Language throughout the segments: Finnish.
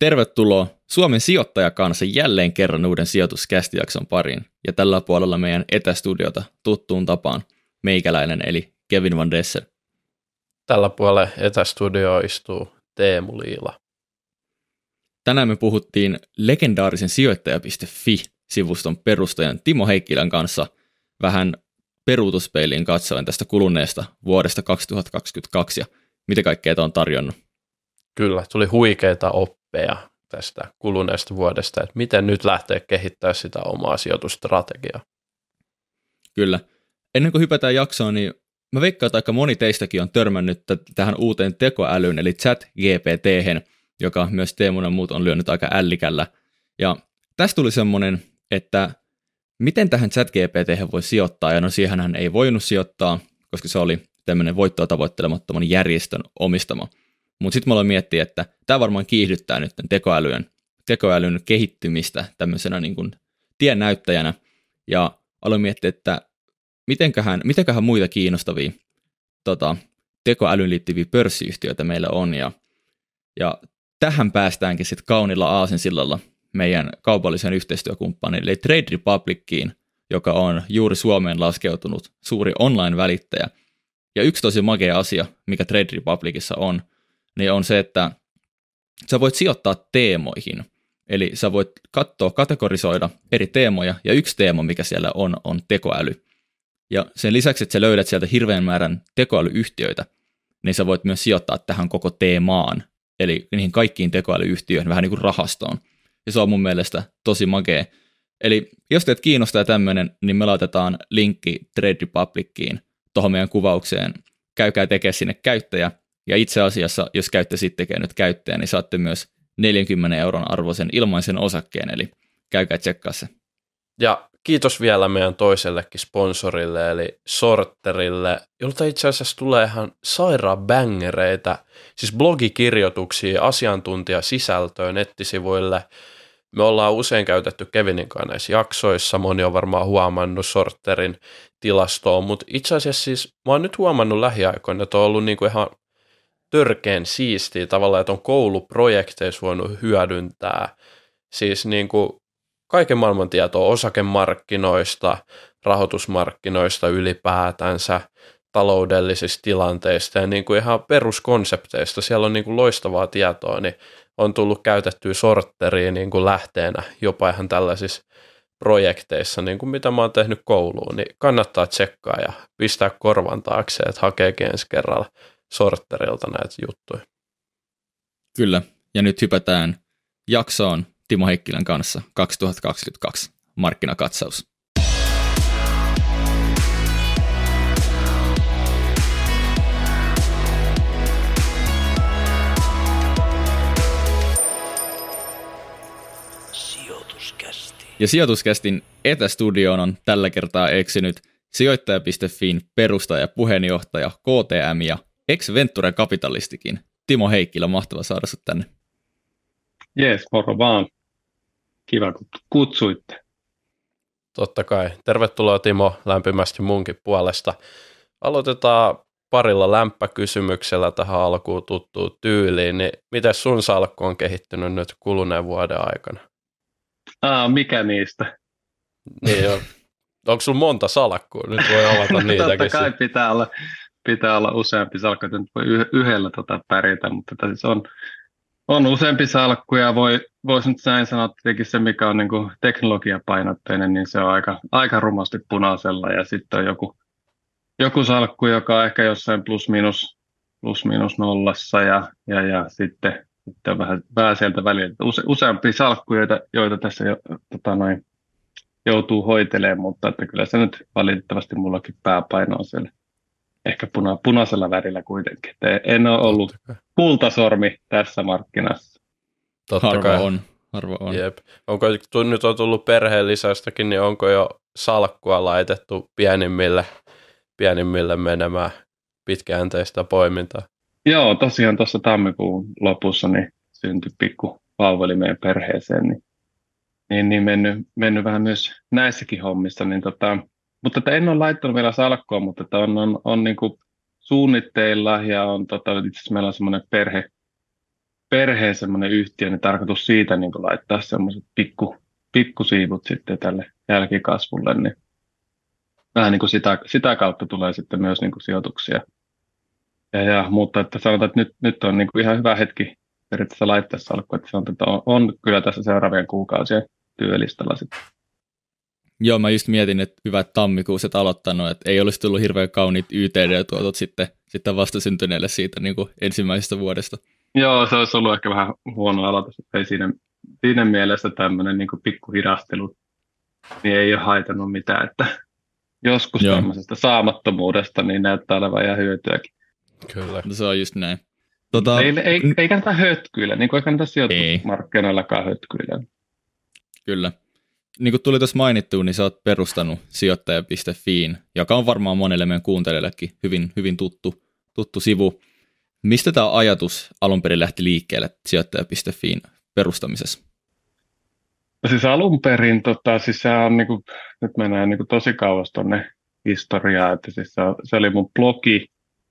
Tervetuloa Suomen sijoittajakanssa jälleen kerran uuden sijoituskästijakson pariin. Ja tällä puolella meidän etästudiota tuttuun tapaan meikäläinen eli Kevin Van Dessen. Tällä puolella etästudio istuu Teemu Liila. Tänään me puhuttiin legendaarisen sijoittaja.fi-sivuston perustajan Timo Heikkilän kanssa vähän peruutuspeiliin katsoen tästä kuluneesta vuodesta 2022 ja mitä kaikkea tämä on tarjonnut. Kyllä, tuli huikeita oppeja tästä kuluneesta vuodesta, että miten nyt lähtee kehittämään sitä omaa sijoitustrategiaa. Kyllä. Ennen kuin hypätään jaksoon, niin mä veikkaan, että aika moni teistäkin on törmännyt tähän uuteen tekoälyyn, eli chat gpt joka myös Teemun ja muut on lyönyt aika ällikällä. Ja tästä tuli semmoinen, että miten tähän chat gpt voi sijoittaa, ja no siihenhän ei voinut sijoittaa, koska se oli tämmöinen voittoa tavoittelemattoman järjestön omistama. Mutta sitten mä aloin miettiä, että tämä varmaan kiihdyttää nyt tekoälyn, tekoälyn kehittymistä tämmöisenä niin kuin tiennäyttäjänä, ja aloin miettiä, että mitenköhän, mitenköhän muita kiinnostavia tota, tekoälyyn liittyviä pörssiyhtiöitä meillä on, ja, ja tähän päästäänkin sitten kaunilla aasinsillalla meidän kaupallisen yhteistyökumppanin, eli Trade Republiciin, joka on juuri Suomeen laskeutunut suuri online-välittäjä. Ja yksi tosi makea asia, mikä Trade Republicissa on, niin on se, että sä voit sijoittaa teemoihin. Eli sä voit katsoa, kategorisoida eri teemoja, ja yksi teema, mikä siellä on, on tekoäly. Ja sen lisäksi, että sä löydät sieltä hirveän määrän tekoälyyhtiöitä, niin sä voit myös sijoittaa tähän koko teemaan, eli niihin kaikkiin tekoälyyhtiöihin vähän niin kuin rahastoon. Ja se on mun mielestä tosi makea. Eli jos teet kiinnostaa tämmöinen, niin me laitetaan linkki Trade Republiciin tuohon meidän kuvaukseen. Käykää tekemään sinne käyttäjä, ja itse asiassa, jos käytte sitten nyt käyttäjä, niin saatte myös 40 euron arvoisen ilmaisen osakkeen, eli käykää tsekkaa se. Ja kiitos vielä meidän toisellekin sponsorille, eli Sorterille, jolta itse asiassa tulee ihan sairaan bängereitä, siis blogikirjoituksia, asiantuntijasisältöä nettisivuille. Me ollaan usein käytetty Kevinin kanssa näissä jaksoissa, moni on varmaan huomannut Sorterin tilastoon, mutta itse asiassa siis mä oon nyt huomannut lähiaikoina, että on ollut niinku ihan törkeen siistiä tavallaan, että on kouluprojekteissa voinut hyödyntää siis niin kuin kaiken maailman tietoa osakemarkkinoista, rahoitusmarkkinoista ylipäätänsä, taloudellisista tilanteista ja niin kuin ihan peruskonsepteista. Siellä on niin kuin loistavaa tietoa, niin on tullut käytettyä sortteriin niin kuin lähteenä jopa ihan tällaisissa projekteissa, niin kuin mitä mä oon tehnyt kouluun, niin kannattaa tsekkaa ja pistää korvan taakse, että hakeekin ensi kerralla sortterilta näitä juttuja. Kyllä, ja nyt hypätään jaksoon Timo Heikkilän kanssa 2022 markkinakatsaus. Ja sijoituskästin etästudioon on tällä kertaa eksynyt sijoittaja.fin perustaja, puheenjohtaja, KTM ja ex-Venture kapitalistikin. Timo Heikkilä, mahtava saada sinut tänne. Jees, moro vaan. Kiva, kun kutsuitte. Totta kai. Tervetuloa Timo lämpimästi munkin puolesta. Aloitetaan parilla lämpökysymyksellä tähän alkuun tuttuun tyyliin. Niin miten sun salkku on kehittynyt nyt kuluneen vuoden aikana? Aa, mikä niistä? Niin jo. Onko sulla monta salkkua? Nyt voi avata niitäkin. Totta kai pitää olla, pitää olla useampi salkku, että nyt voi yhdellä tota pärjätä, mutta tota siis on, on useampi salkku ja voi, voisi nyt näin sanoa, että se, mikä on niin kuin teknologiapainotteinen, niin se on aika, aika rumasti punaisella ja sitten on joku, joku salkku, joka on ehkä jossain plus minus, plus minus nollassa ja, ja, ja sitten, sitten vähän, vähän sieltä välillä. Use, useampi salkku, joita, joita tässä jo, tota noin, joutuu hoitelemaan, mutta että kyllä se nyt valitettavasti mullakin pääpaino on siellä ehkä puna, punaisella värillä kuitenkin. Et en ole ollut kultasormi tässä markkinassa. Totta Harva kai. on. Harva on. Jep. Onko nyt on tullut perheen lisästäkin, niin onko jo salkkua laitettu pienimmille, pienimmille menemään pitkäjänteistä poimintaa? Joo, tosiaan tuossa tammikuun lopussa niin syntyi pikku vauveli meidän perheeseen, niin, niin, niin mennyt, mennyt, vähän myös näissäkin hommissa, niin tota, mutta että en ole laittanut vielä salkkoa, mutta että on, on, on niin kuin suunnitteilla ja on, tota, itse asiassa meillä on semmoinen perhe, perheen semmoinen yhtiö, niin tarkoitus siitä niin kuin laittaa semmoiset pikku, pikkusiivut sitten tälle jälkikasvulle, niin vähän niin kuin sitä, sitä kautta tulee sitten myös niin kuin sijoituksia. Ja, ja, mutta että sanotaan, että nyt, nyt on niin kuin ihan hyvä hetki periaatteessa laittaa salkku, että sanotaan, että on, on kyllä tässä seuraavien kuukausien työlistalla sitten. Joo, mä just mietin, että hyvä, että tammikuussa et aloittanut, että ei olisi tullut hirveän kauniit YTD-tuotot sitten, sitten vastasyntyneelle siitä niin kuin ensimmäisestä vuodesta. Joo, se olisi ollut ehkä vähän huono aloitus, että ei siinä, siinä mielessä tämmöinen niin pikkuhidastelu niin ei ole haitannut mitään, että joskus Joo. tämmöisestä saamattomuudesta niin näyttää olevan ihan hyötyäkin. Kyllä. No se on just näin. Tota, ei, ei, ei kannata hötkyillä, niin kuin ei kannata sijoitusmarkkinoillakaan hötkyillä. Kyllä. Niin kuin tuli tuossa mainittu, niin sä oot perustanut sijoittaja.fiin, joka on varmaan monelle meidän kuuntelijallekin hyvin, hyvin tuttu, tuttu sivu. Mistä tämä ajatus alun perin lähti liikkeelle sijoittaja.fiin perustamisessa? No siis alun perin, tota, siis on niin kuin, nyt mennään niin kuin tosi kauas tuonne historiaa, että siis se, se oli mun blogi,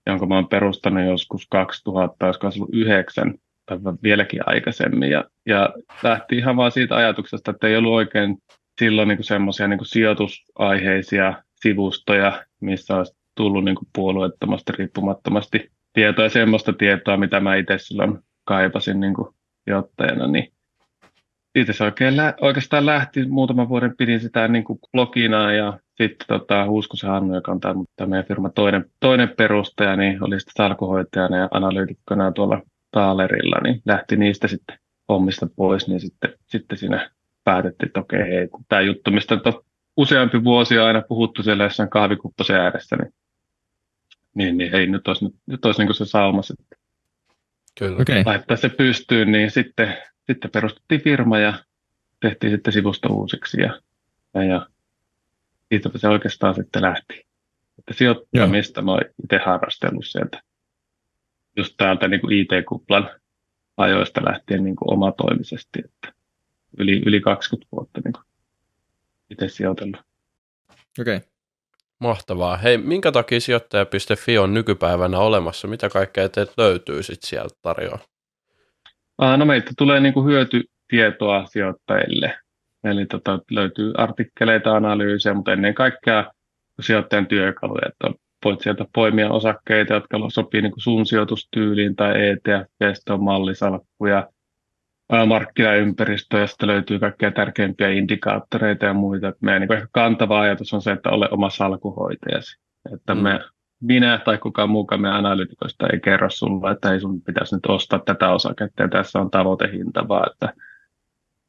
jonka mä oon perustanut joskus 2009 tai vieläkin aikaisemmin. Ja, ja lähti ihan vaan siitä ajatuksesta, että ei ollut oikein silloin niin semmoisia niin sijoitusaiheisia sivustoja, missä olisi tullut niin kuin puolueettomasti, riippumattomasti tietoa ja semmoista tietoa, mitä mä itse silloin kaipasin niin kuin sijoittajana, niin siitä se oikein lä- oikeastaan lähti. Muutaman vuoden pidin sitä niin kuin blogina ja sitten tota, Huuskosen Hannu, joka on tämä meidän firman toinen, toinen perustaja, niin oli sitten salkuhoitajana ja analyytikkona tuolla Taalerilla, niin lähti niistä sitten hommista pois, niin sitten, sitten siinä päätettiin, että okei, hei, tämä juttu, mistä on useampi vuosi aina puhuttu siellä jossain kahvikupposen ääressä, niin, niin, niin ei, nyt olisi, nyt, nyt olisi niin se sauma sitten. Kyllä. Okay. Laittaa se pystyyn, niin sitten, sitten perustettiin firma ja tehtiin sitten sivusta uusiksi ja, ja, ja siitä se oikeastaan sitten lähti. Että sijoittamista mä oon itse harrastellut sieltä just täältä niin kuin IT-kuplan ajoista lähtien niin kuin omatoimisesti, että yli, yli 20 vuotta niin itse sijoitellut. Okei. Okay. Mahtavaa. Hei, minkä takia sijoittaja.fi on nykypäivänä olemassa? Mitä kaikkea teet löytyy sit sieltä tarjoa? no meiltä tulee niin kuin hyötytietoa sijoittajille. Eli tota, löytyy artikkeleita, analyysejä, mutta ennen kaikkea sijoittajan työkaluja. Että on voit sieltä poimia osakkeita, jotka sopii niin kuin sun sijoitustyyliin tai ETF, ja sitten löytyy kaikkia tärkeimpiä indikaattoreita ja muita. Meidän niin kantava ajatus on se, että ole oma salkuhoitajasi. Että mm. me, minä tai kukaan muukaan meidän analytikoista ei kerro sulle, että ei sun pitäisi nyt ostaa tätä osaketta ja tässä on tavoitehinta, vaan että,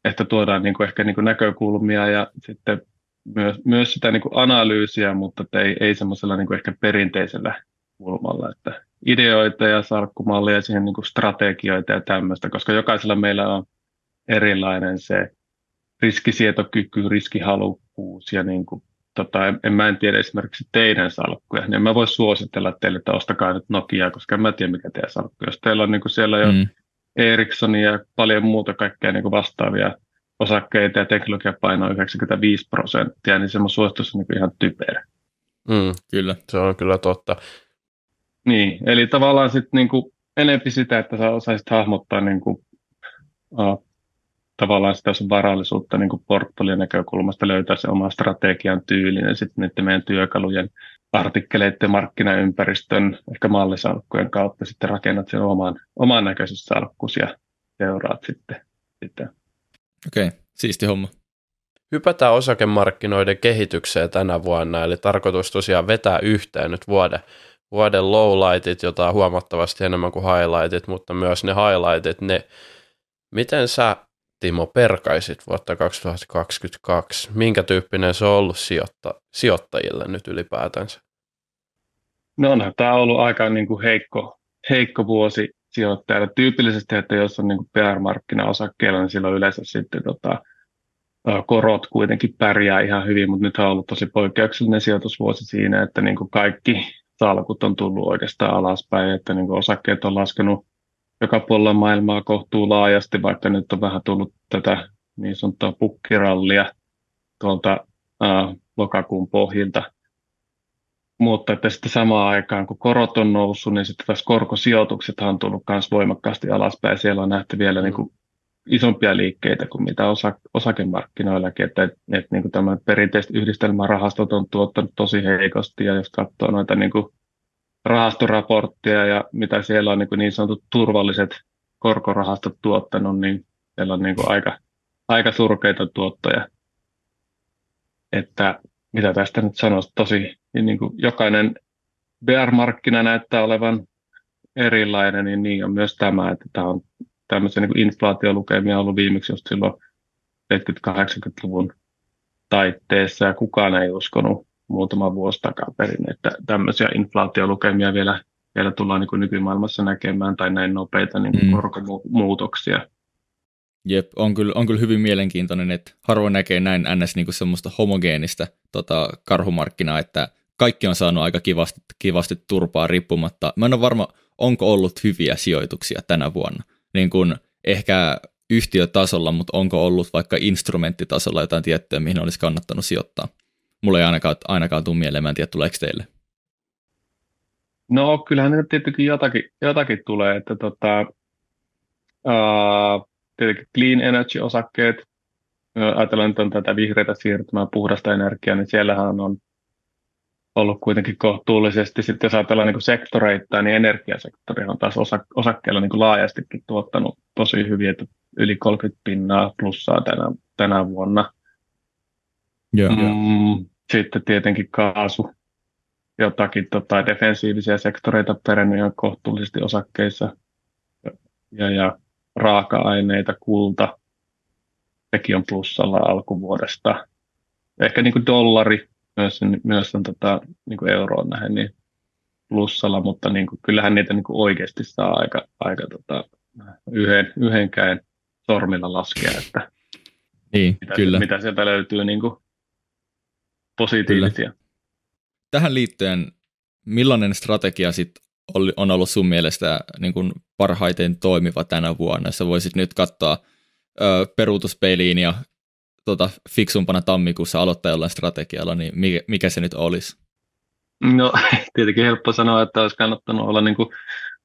että tuodaan niin kuin ehkä niin kuin näkökulmia ja sitten myös, myös sitä niin kuin analyysiä, mutta ei, ei semmoisella niin ehkä perinteisellä kulmalla, että ideoita ja salkkumallia siihen niin kuin strategioita ja tämmöistä, koska jokaisella meillä on erilainen se riskisietokyky, riskihalukkuus ja niin kuin, tota, en, en, mä en tiedä esimerkiksi teidän salkkuja, niin mä voi suositella teille, että ostakaa nyt Nokia, koska en mä tiedä mikä teidän salkku. Jos teillä on niin kuin siellä jo mm. Ericssonia ja paljon muuta kaikkea niin kuin vastaavia osakkeita ja teknologia painaa 95 prosenttia, niin semmoinen suositus on niin ihan typerä. Mm, kyllä, se on kyllä totta. Niin, eli tavallaan sitten niin kuin enempi sitä, että sä osaisit hahmottaa niin kuin, uh, tavallaan sitä sun varallisuutta niin kuin portfolien näkökulmasta, löytää se oma strategian tyylin ja sitten niiden meidän työkalujen artikkeleiden, markkinaympäristön, ehkä mallisalkkujen kautta sitten rakennat sen oman, oman näköisessä salkkus ja seuraat sitten, sitten Okei, okay. siisti homma. Hypätään osakemarkkinoiden kehitykseen tänä vuonna, eli tarkoitus tosiaan vetää yhteen nyt vuoden, vuoden lowlightit, jota on huomattavasti enemmän kuin highlightit, mutta myös ne highlightit, ne, miten sä Timo perkaisit vuotta 2022? Minkä tyyppinen se on ollut sijoitta, sijoittajille nyt ylipäätänsä? No onhan tämä on ollut aika niin kuin heikko, heikko vuosi sijoittajalle. Tyypillisesti, että jos on niin PR-markkinaosakkeella, niin silloin yleensä sitten tota, korot kuitenkin pärjää ihan hyvin, mutta nyt on ollut tosi poikkeuksellinen sijoitusvuosi siinä, että niin kuin kaikki salkut on tullut oikeastaan alaspäin, että niin osakkeet on laskenut joka puolella maailmaa kohtuu laajasti, vaikka nyt on vähän tullut tätä niin sanottua pukkirallia tuolta ää, lokakuun pohjilta. mutta että sitten samaan aikaan, kun korot on noussut, niin sitten taas korkosijoitukset on tullut myös voimakkaasti alaspäin. Siellä on nähty vielä niin kuin isompia liikkeitä kuin mitä osa, osakemarkkinoillakin, että, että, että niin kuin tämä perinteiset yhdistelmärahastot on tuottanut tosi heikosti, ja jos katsoo noita niin kuin rahastoraporttia ja mitä siellä on niin, kuin niin sanotut turvalliset korkorahastot tuottanut, niin siellä on niin kuin aika, aika surkeita tuottoja. Että mitä tästä nyt sanoisi, tosi niin kuin jokainen bear-markkina näyttää olevan erilainen, niin niin on myös tämä, että tämä on tämmöisiä niin inflaatiolukemia ollut viimeksi just silloin 70-80-luvun taitteessa ja kukaan ei uskonut muutama vuosi takaperin, että tämmöisiä inflaatiolukemia vielä, vielä tullaan niin kuin nykymaailmassa näkemään tai näin nopeita niin kuin mm. korkomuutoksia. Jep, on kyllä, on kyllä hyvin mielenkiintoinen, että harvoin näkee näin ns. Niin kuin semmoista homogeenista tota, karhumarkkinaa, että kaikki on saanut aika kivasti, kivasti turpaa riippumatta. Mä en ole varma, onko ollut hyviä sijoituksia tänä vuonna. Niin kuin ehkä yhtiötasolla, mutta onko ollut vaikka instrumenttitasolla jotain tiettyä, mihin olisi kannattanut sijoittaa? Mulla ei ainakaan, ainakaan tule mieleen, mä en tiedä, tuleeko teille. No kyllähän niitä tietenkin jotakin, jotakin tulee, että tota, uh, tietenkin clean energy-osakkeet, ajatellaan tätä vihreitä siirtymää, puhdasta energiaa, niin siellähän on ollut kuitenkin kohtuullisesti. Sitten jos ajatellaan niin sektoreita, niin energiasektori on taas osa, osakkeilla niin laajastikin tuottanut tosi hyvin, että yli 30 pinnaa plussaa tänä, tänä vuonna. Yeah. Mm, sitten tietenkin kaasu, jotakin tota, defensiivisiä sektoreita perennyt kohtuullisesti osakkeissa. Ja, ja raaka-aineita, kulta, sekin on plussalla alkuvuodesta. Ehkä niin kuin dollari myös, myös on tota, niin kuin euroon nähden niin plussalla, mutta niin kuin, kyllähän niitä niin kuin oikeasti saa aika, aika tota, yhden, yhdenkään sormilla laskea, että niin, mitä, kyllä. mitä sieltä löytyy niin kuin positiivisia. Kyllä. Tähän liittyen, millainen strategia sit on ollut sun mielestä niin kuin parhaiten toimiva tänä vuonna? Sä voisit nyt katsoa ö, peruutuspeiliin ja tota, fiksumpana tammikuussa aloittaa jollain strategialla, niin mikä, mikä se nyt olisi? No tietenkin helppo sanoa, että olisi kannattanut olla niin kuin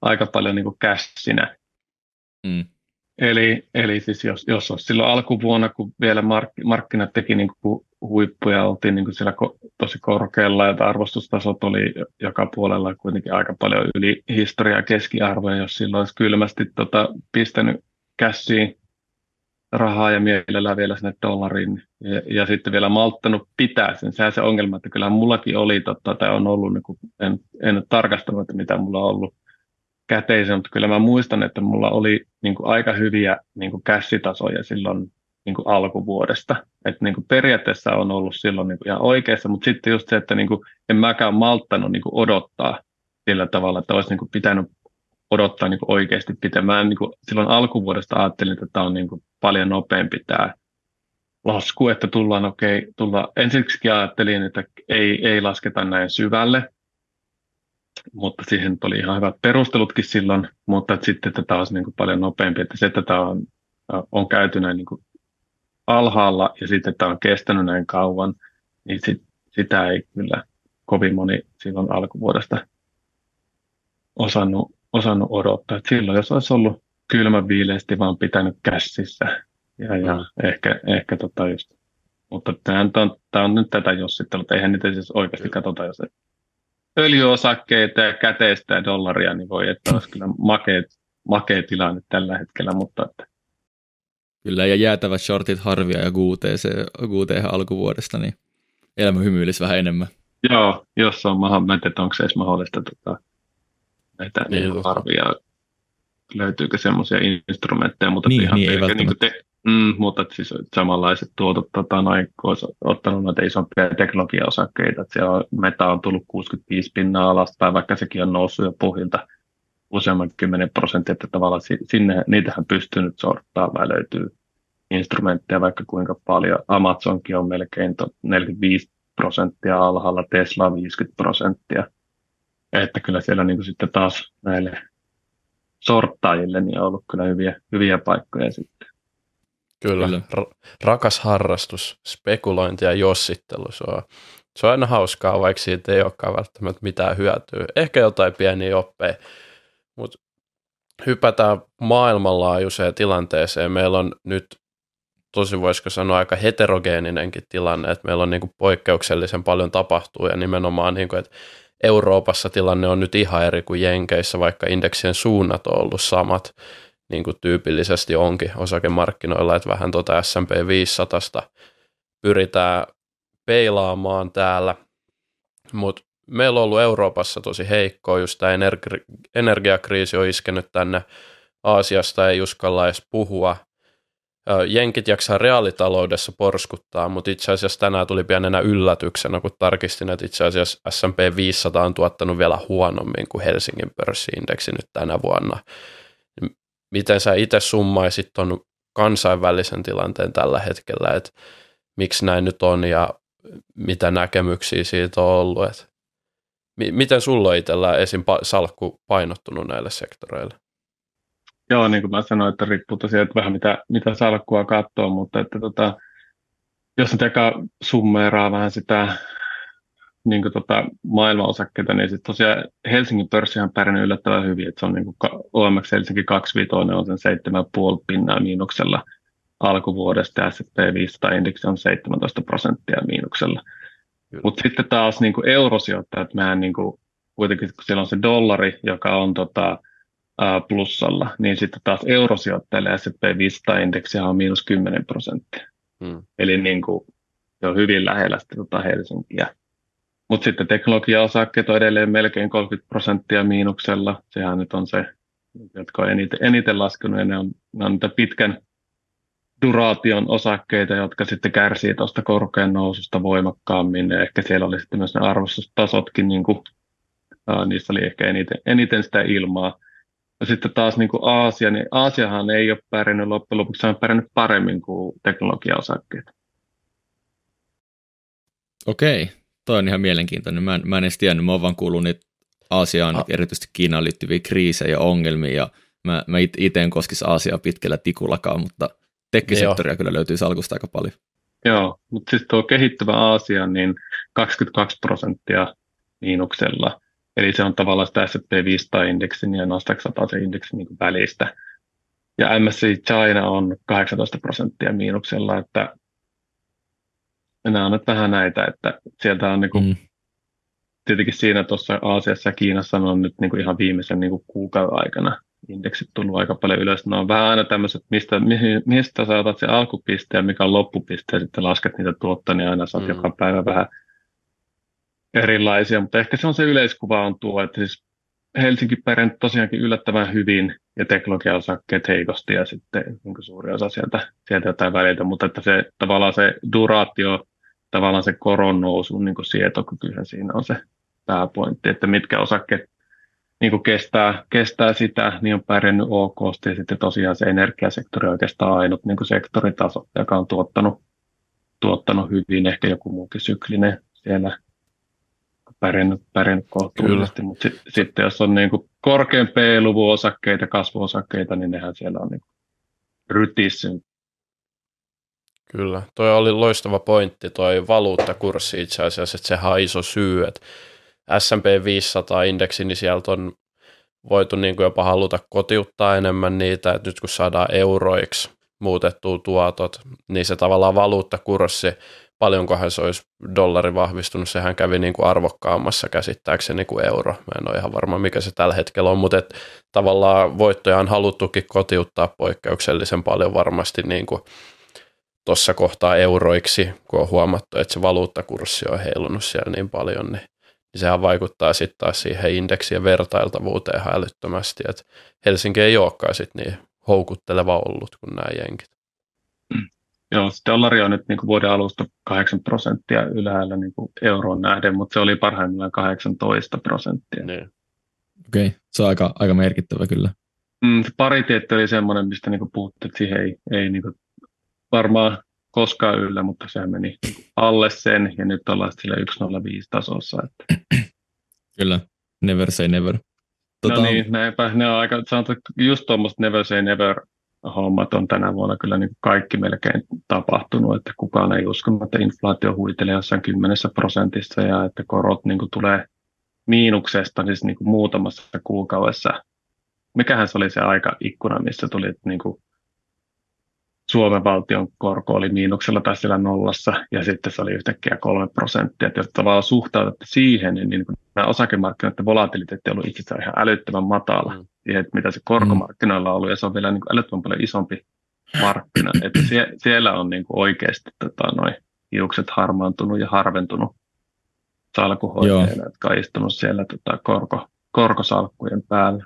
aika paljon niin kuin cashina. Mm. Eli, eli siis jos, jos olisi silloin alkuvuonna, kun vielä mark, markkinat teki niin kuin huippuja, oltiin niin kuin siellä ko, tosi korkealla ja arvostustasot oli joka puolella kuitenkin aika paljon yli historiaa keskiarvoja, jos silloin olisi kylmästi tota, pistänyt käsiin rahaa ja mielellään vielä sinne dollariin ja, ja sitten vielä malttanut pitää sen. Sehän se ongelma, että kyllähän mullakin oli, totta, tai on ollut, niin kuin, en, en ole tarkastanut, että mitä mulla on ollut käteisen, mutta kyllä mä muistan, että mulla oli niin kuin aika hyviä niin kuin käsitasoja silloin niin kuin alkuvuodesta. Että niin kuin periaatteessa on ollut silloin niin kuin ihan oikeassa, mutta sitten just se, että niin kuin en mäkään malttanut niin kuin odottaa sillä tavalla, että olisi niin kuin pitänyt odottaa niin kuin oikeasti pitämään. Niin kuin silloin alkuvuodesta ajattelin, että tämä on niin kuin paljon nopeampi tämä lasku, että tullaan okei, okay, tulla. ensiksi ajattelin, että ei, ei lasketa näin syvälle, mutta siihen oli ihan hyvät perustelutkin silloin, mutta että sitten tätä olisi niin kuin paljon nopeampi, että se, että tämä on, on käyty näin niin kuin alhaalla ja sitten tämä on kestänyt näin kauan, niin sit, sitä ei kyllä kovin moni silloin alkuvuodesta osannut, osannut odottaa. Et silloin jos olisi ollut kylmä viileästi vaan pitänyt käsissä ja, ja mm. ehkä, ehkä tota just. Mutta tämä on, nyt tätä jossittelua, että eihän niitä siis oikeasti katsota, jos öljyosakkeita ja käteistä ja dollaria, niin voi, että olisi kyllä makeet, makea tilanne tällä hetkellä, mutta että Kyllä, ja jäätävät shortit Harvia ja GT alkuvuodesta, niin elämä hymyilisi vähän enemmän. Joo, jos on mahdollista, että onko se edes mahdollista tota, näitä niin, niin harvia, löytyykö semmoisia instrumentteja, mutta niin, ihan niin, ei niin te, mm, mutta siis samanlaiset tuotot, tota, noin, kun olisi ottanut noita isompia teknologiaosakkeita, että siellä on, meta on tullut 65 pinnaa alaspäin, vaikka sekin on noussut jo pohjilta useamman kymmenen prosenttia, että tavallaan sinne, niitähän pystyy nyt sorttaamaan, löytyy instrumentteja vaikka kuinka paljon. Amazonkin on melkein 45 prosenttia alhaalla, Tesla 50 prosenttia. Että kyllä siellä niin kuin sitten taas näille sorttajille niin on ollut kyllä hyviä, hyviä paikkoja sitten. Kyllä, Ra- rakas harrastus, spekulointi ja jossittelu, se on Se on aina hauskaa, vaikka siitä ei olekaan välttämättä mitään hyötyä. Ehkä jotain pieniä oppeja, mutta hypätään maailmanlaajuiseen tilanteeseen. Meillä on nyt tosi voisiko sanoa aika heterogeeninenkin tilanne, että meillä on niin kuin poikkeuksellisen paljon tapahtuu ja nimenomaan, niin kuin, että Euroopassa tilanne on nyt ihan eri kuin Jenkeissä, vaikka indeksien suunnat on ollut samat, niin kuin tyypillisesti onkin osakemarkkinoilla, että vähän tuota S&P 500 pyritään peilaamaan täällä, mutta meillä on ollut Euroopassa tosi heikkoa, just tämä energi- energiakriisi on iskenyt tänne Aasiasta, ei uskalla edes puhua. Jenkit jaksaa reaalitaloudessa porskuttaa, mutta itse asiassa tänään tuli pienenä yllätyksenä, kun tarkistin, että itse asiassa S&P 500 on tuottanut vielä huonommin kuin Helsingin pörssiindeksi nyt tänä vuonna. Miten sä itse summaisit tuon kansainvälisen tilanteen tällä hetkellä, että miksi näin nyt on ja mitä näkemyksiä siitä on ollut? Että miten sulla itsellä esim. salkku painottunut näille sektoreille? Joo, niin kuin mä sanoin, että riippuu tosiaan, että vähän mitä, mitä salkkua katsoo, mutta että tota, jos nyt eka summeeraa vähän sitä niin kuin tota, maailmanosakkeita, niin sitten tosiaan Helsingin pörssi on pärjännyt yllättävän hyvin, että se on niin kuin OMX Helsinki 25 on sen 7,5 pinnaa miinuksella alkuvuodesta ja S&P 500 indeksi on 17 prosenttia miinuksella. Mutta sitten taas niin kuin eurosijoittajat, mehän niin kuin, kuitenkin kun siellä on se dollari, joka on tota, plussalla, niin sitten taas eurosijoittajille S&P 500 indeksi on miinus 10 prosenttia. Hmm. Eli niin kuin, se on hyvin lähellä sitä tota Helsinkiä. Mutta sitten teknologiaosakkeet on edelleen melkein 30 prosenttia miinuksella. Sehän nyt on se, jotka on eniten, eniten laskenut, ja ne on, ne on niitä pitkän duraation osakkeita, jotka sitten kärsii tuosta korkean noususta voimakkaammin. Ja ehkä siellä oli sitten myös ne arvostustasotkin, niin kuin, niissä oli ehkä eniten, eniten sitä ilmaa. Ja sitten taas niin kuin Aasia, niin Aasiahan ei ole pärjännyt loppujen lopuksi, se on pärjännyt paremmin kuin teknologiaosakkeet. Okei, toi on ihan mielenkiintoinen. Mä en, mä en edes tiennyt, mä oon vaan kuullut niitä Aasiaan, ah. erityisesti Kiinaan liittyviä kriisejä ja ongelmia, ja mä, mä itse en koskisi Aasiaa pitkällä tikullakaan, mutta tekkisektoria kyllä löytyy salkusta aika paljon. Joo, mutta siis tuo kehittyvä Aasia, niin 22 prosenttia miinuksella, eli se on tavallaan sitä S&P 500-indeksin ja Nasdaq 100 indeksin niin välistä. Ja MSCI China on 18 prosenttia miinuksella, että nämä on nyt vähän näitä, että sieltä on niin kuin, mm. tietenkin siinä tuossa Aasiassa ja Kiinassa on nyt niin kuin ihan viimeisen niin kuin kuukauden aikana indeksit tullut aika paljon ylös. Ne on vähän aina tämmöiset, mistä, mistä sä otat se alkupiste ja mikä on loppupiste ja sitten lasket niitä tuottoja, niin aina saat mm. joka päivä vähän erilaisia, mutta ehkä se on se yleiskuva on tuo, että siis Helsinki pärjää tosiaankin yllättävän hyvin ja teknologiaosakkeet heikosti ja sitten niin suuri osa sieltä, sieltä jotain väliltä, mutta että se tavallaan se duraatio, tavallaan se koron nousu, niin sietokykyhän siinä on se pääpointti, että mitkä osakkeet niin kestää, kestää sitä, niin on pärjännyt ok. Ja sitten tosiaan se energiasektori on oikeastaan ainut niin sektoritaso, joka on tuottanut, tuottanut hyvin, ehkä joku muukin syklinen siellä pärjännyt, pärjännyt kohtuullisesti, mutta sit, sitten jos on niin kuin korkean P-luvun osakkeita, kasvuosakkeita, niin nehän siellä on niin rytissä. Kyllä, toi oli loistava pointti, toi valuuttakurssi itse asiassa, että sehän on iso syy, että S&P 500-indeksi, niin sieltä on voitu niin kuin jopa haluta kotiuttaa enemmän niitä, että nyt kun saadaan euroiksi muutettua tuotot, niin se tavallaan valuuttakurssi, paljonkohan se olisi dollari vahvistunut, sehän kävi niin kuin arvokkaammassa käsittääkseni kuin euro. Mä en ole ihan varma, mikä se tällä hetkellä on, mutta et, tavallaan voittoja on haluttukin kotiuttaa poikkeuksellisen paljon varmasti niin kuin tuossa kohtaa euroiksi, kun on huomattu, että se valuuttakurssi on heilunut siellä niin paljon, niin niin sehän vaikuttaa sitten taas siihen indeksien vertailtavuuteen ihan älyttömästi, että Helsinki ei olekaan sitten niin houkutteleva ollut kuin nämä jenkit. Joo, dollari on nyt niin kuin vuoden alusta 8 prosenttia ylhäällä niin kuin euroon nähden, mutta se oli parhaimmillaan 18 prosenttia. Niin. Okei, okay. se on aika, aika merkittävä kyllä. Mm, pariteetti oli semmoinen, mistä niin puhuttiin, että siihen ei, ei niin kuin varmaan koskaan yllä, mutta se meni alle sen ja nyt ollaan sillä 105 tasossa. Että. Kyllä, never say never. Tota... No niin, näinpä, ne on aika, sanotaan, just tuommoista never say never hommat on tänä vuonna kyllä niin kaikki melkein tapahtunut, että kukaan ei uskonut, että inflaatio huitelee jossain kymmenessä prosentissa ja että korot niin kuin tulee miinuksesta siis niin kuin muutamassa kuukaudessa. Mikähän se oli se aika ikkuna, missä tuli, niin kuin Suomen valtion korko oli miinuksella tai siellä nollassa, ja sitten se oli yhtäkkiä kolme prosenttia. Jos tavallaan suhtautatte siihen, niin, niin nämä osakemarkkinoiden volatiliteetti on ollut itse asiassa ihan älyttömän matala, mm. Siihen, mitä se korkomarkkinoilla on ollut, ja se on vielä niin kuin älyttömän paljon isompi markkina. Että sie, siellä on niin kuin oikeasti tota, noin hiukset harmaantunut ja harventunut salkuhoitajina, jotka on istunut siellä tota, korko, korkosalkkujen päällä.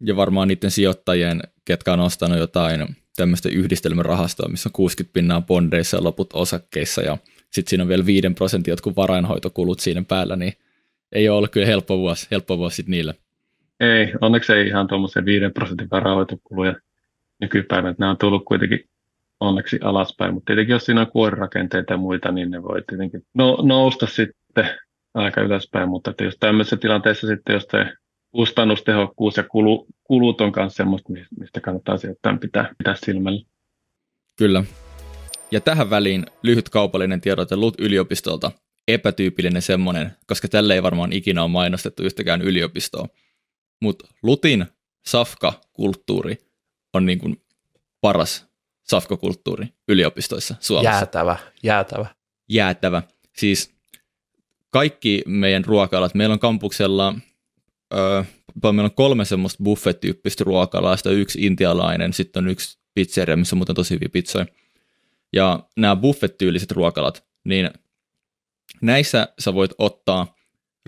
Ja varmaan niiden sijoittajien, ketkä on ostanut jotain tämmöistä yhdistelmärahastoa, missä on 60 pinnaa bondeissa ja loput osakkeissa ja sitten siinä on vielä 5 prosentin jotkut varainhoitokulut siinä päällä, niin ei ole ollut kyllä helppo vuosi, helppo vuosi sitten niille. Ei, onneksi ei ihan tuommoisia 5 prosentin varainhoitokuluja nykypäivänä, nämä on tullut kuitenkin onneksi alaspäin, mutta tietenkin jos siinä on kuorirakenteita ja muita, niin ne voi tietenkin no, nousta sitten aika ylöspäin, mutta että jos tämmöisessä tilanteessa sitten, jos se kustannustehokkuus ja kulu, kulut on myös semmoista, mistä kannattaa sijoittajan pitää, pitää silmällä. Kyllä. Ja tähän väliin lyhyt kaupallinen tiedote LUT-yliopistolta. Epätyypillinen semmoinen, koska tälle ei varmaan ikinä ole mainostettu yhtäkään yliopistoa. Mutta LUTin safka-kulttuuri on niin kuin paras safkakulttuuri yliopistoissa Suomessa. Jäätävä, jäätävä. Jäätävä. Siis kaikki meidän ruokalat, meillä on kampuksella öö, meillä on kolme semmoista buffet-tyyppistä ruokalaa, yksi intialainen, sitten on yksi pizzeria, missä on muuten tosi hyviä pizzoja. Ja nämä buffet-tyyliset ruokalat, niin näissä sä voit ottaa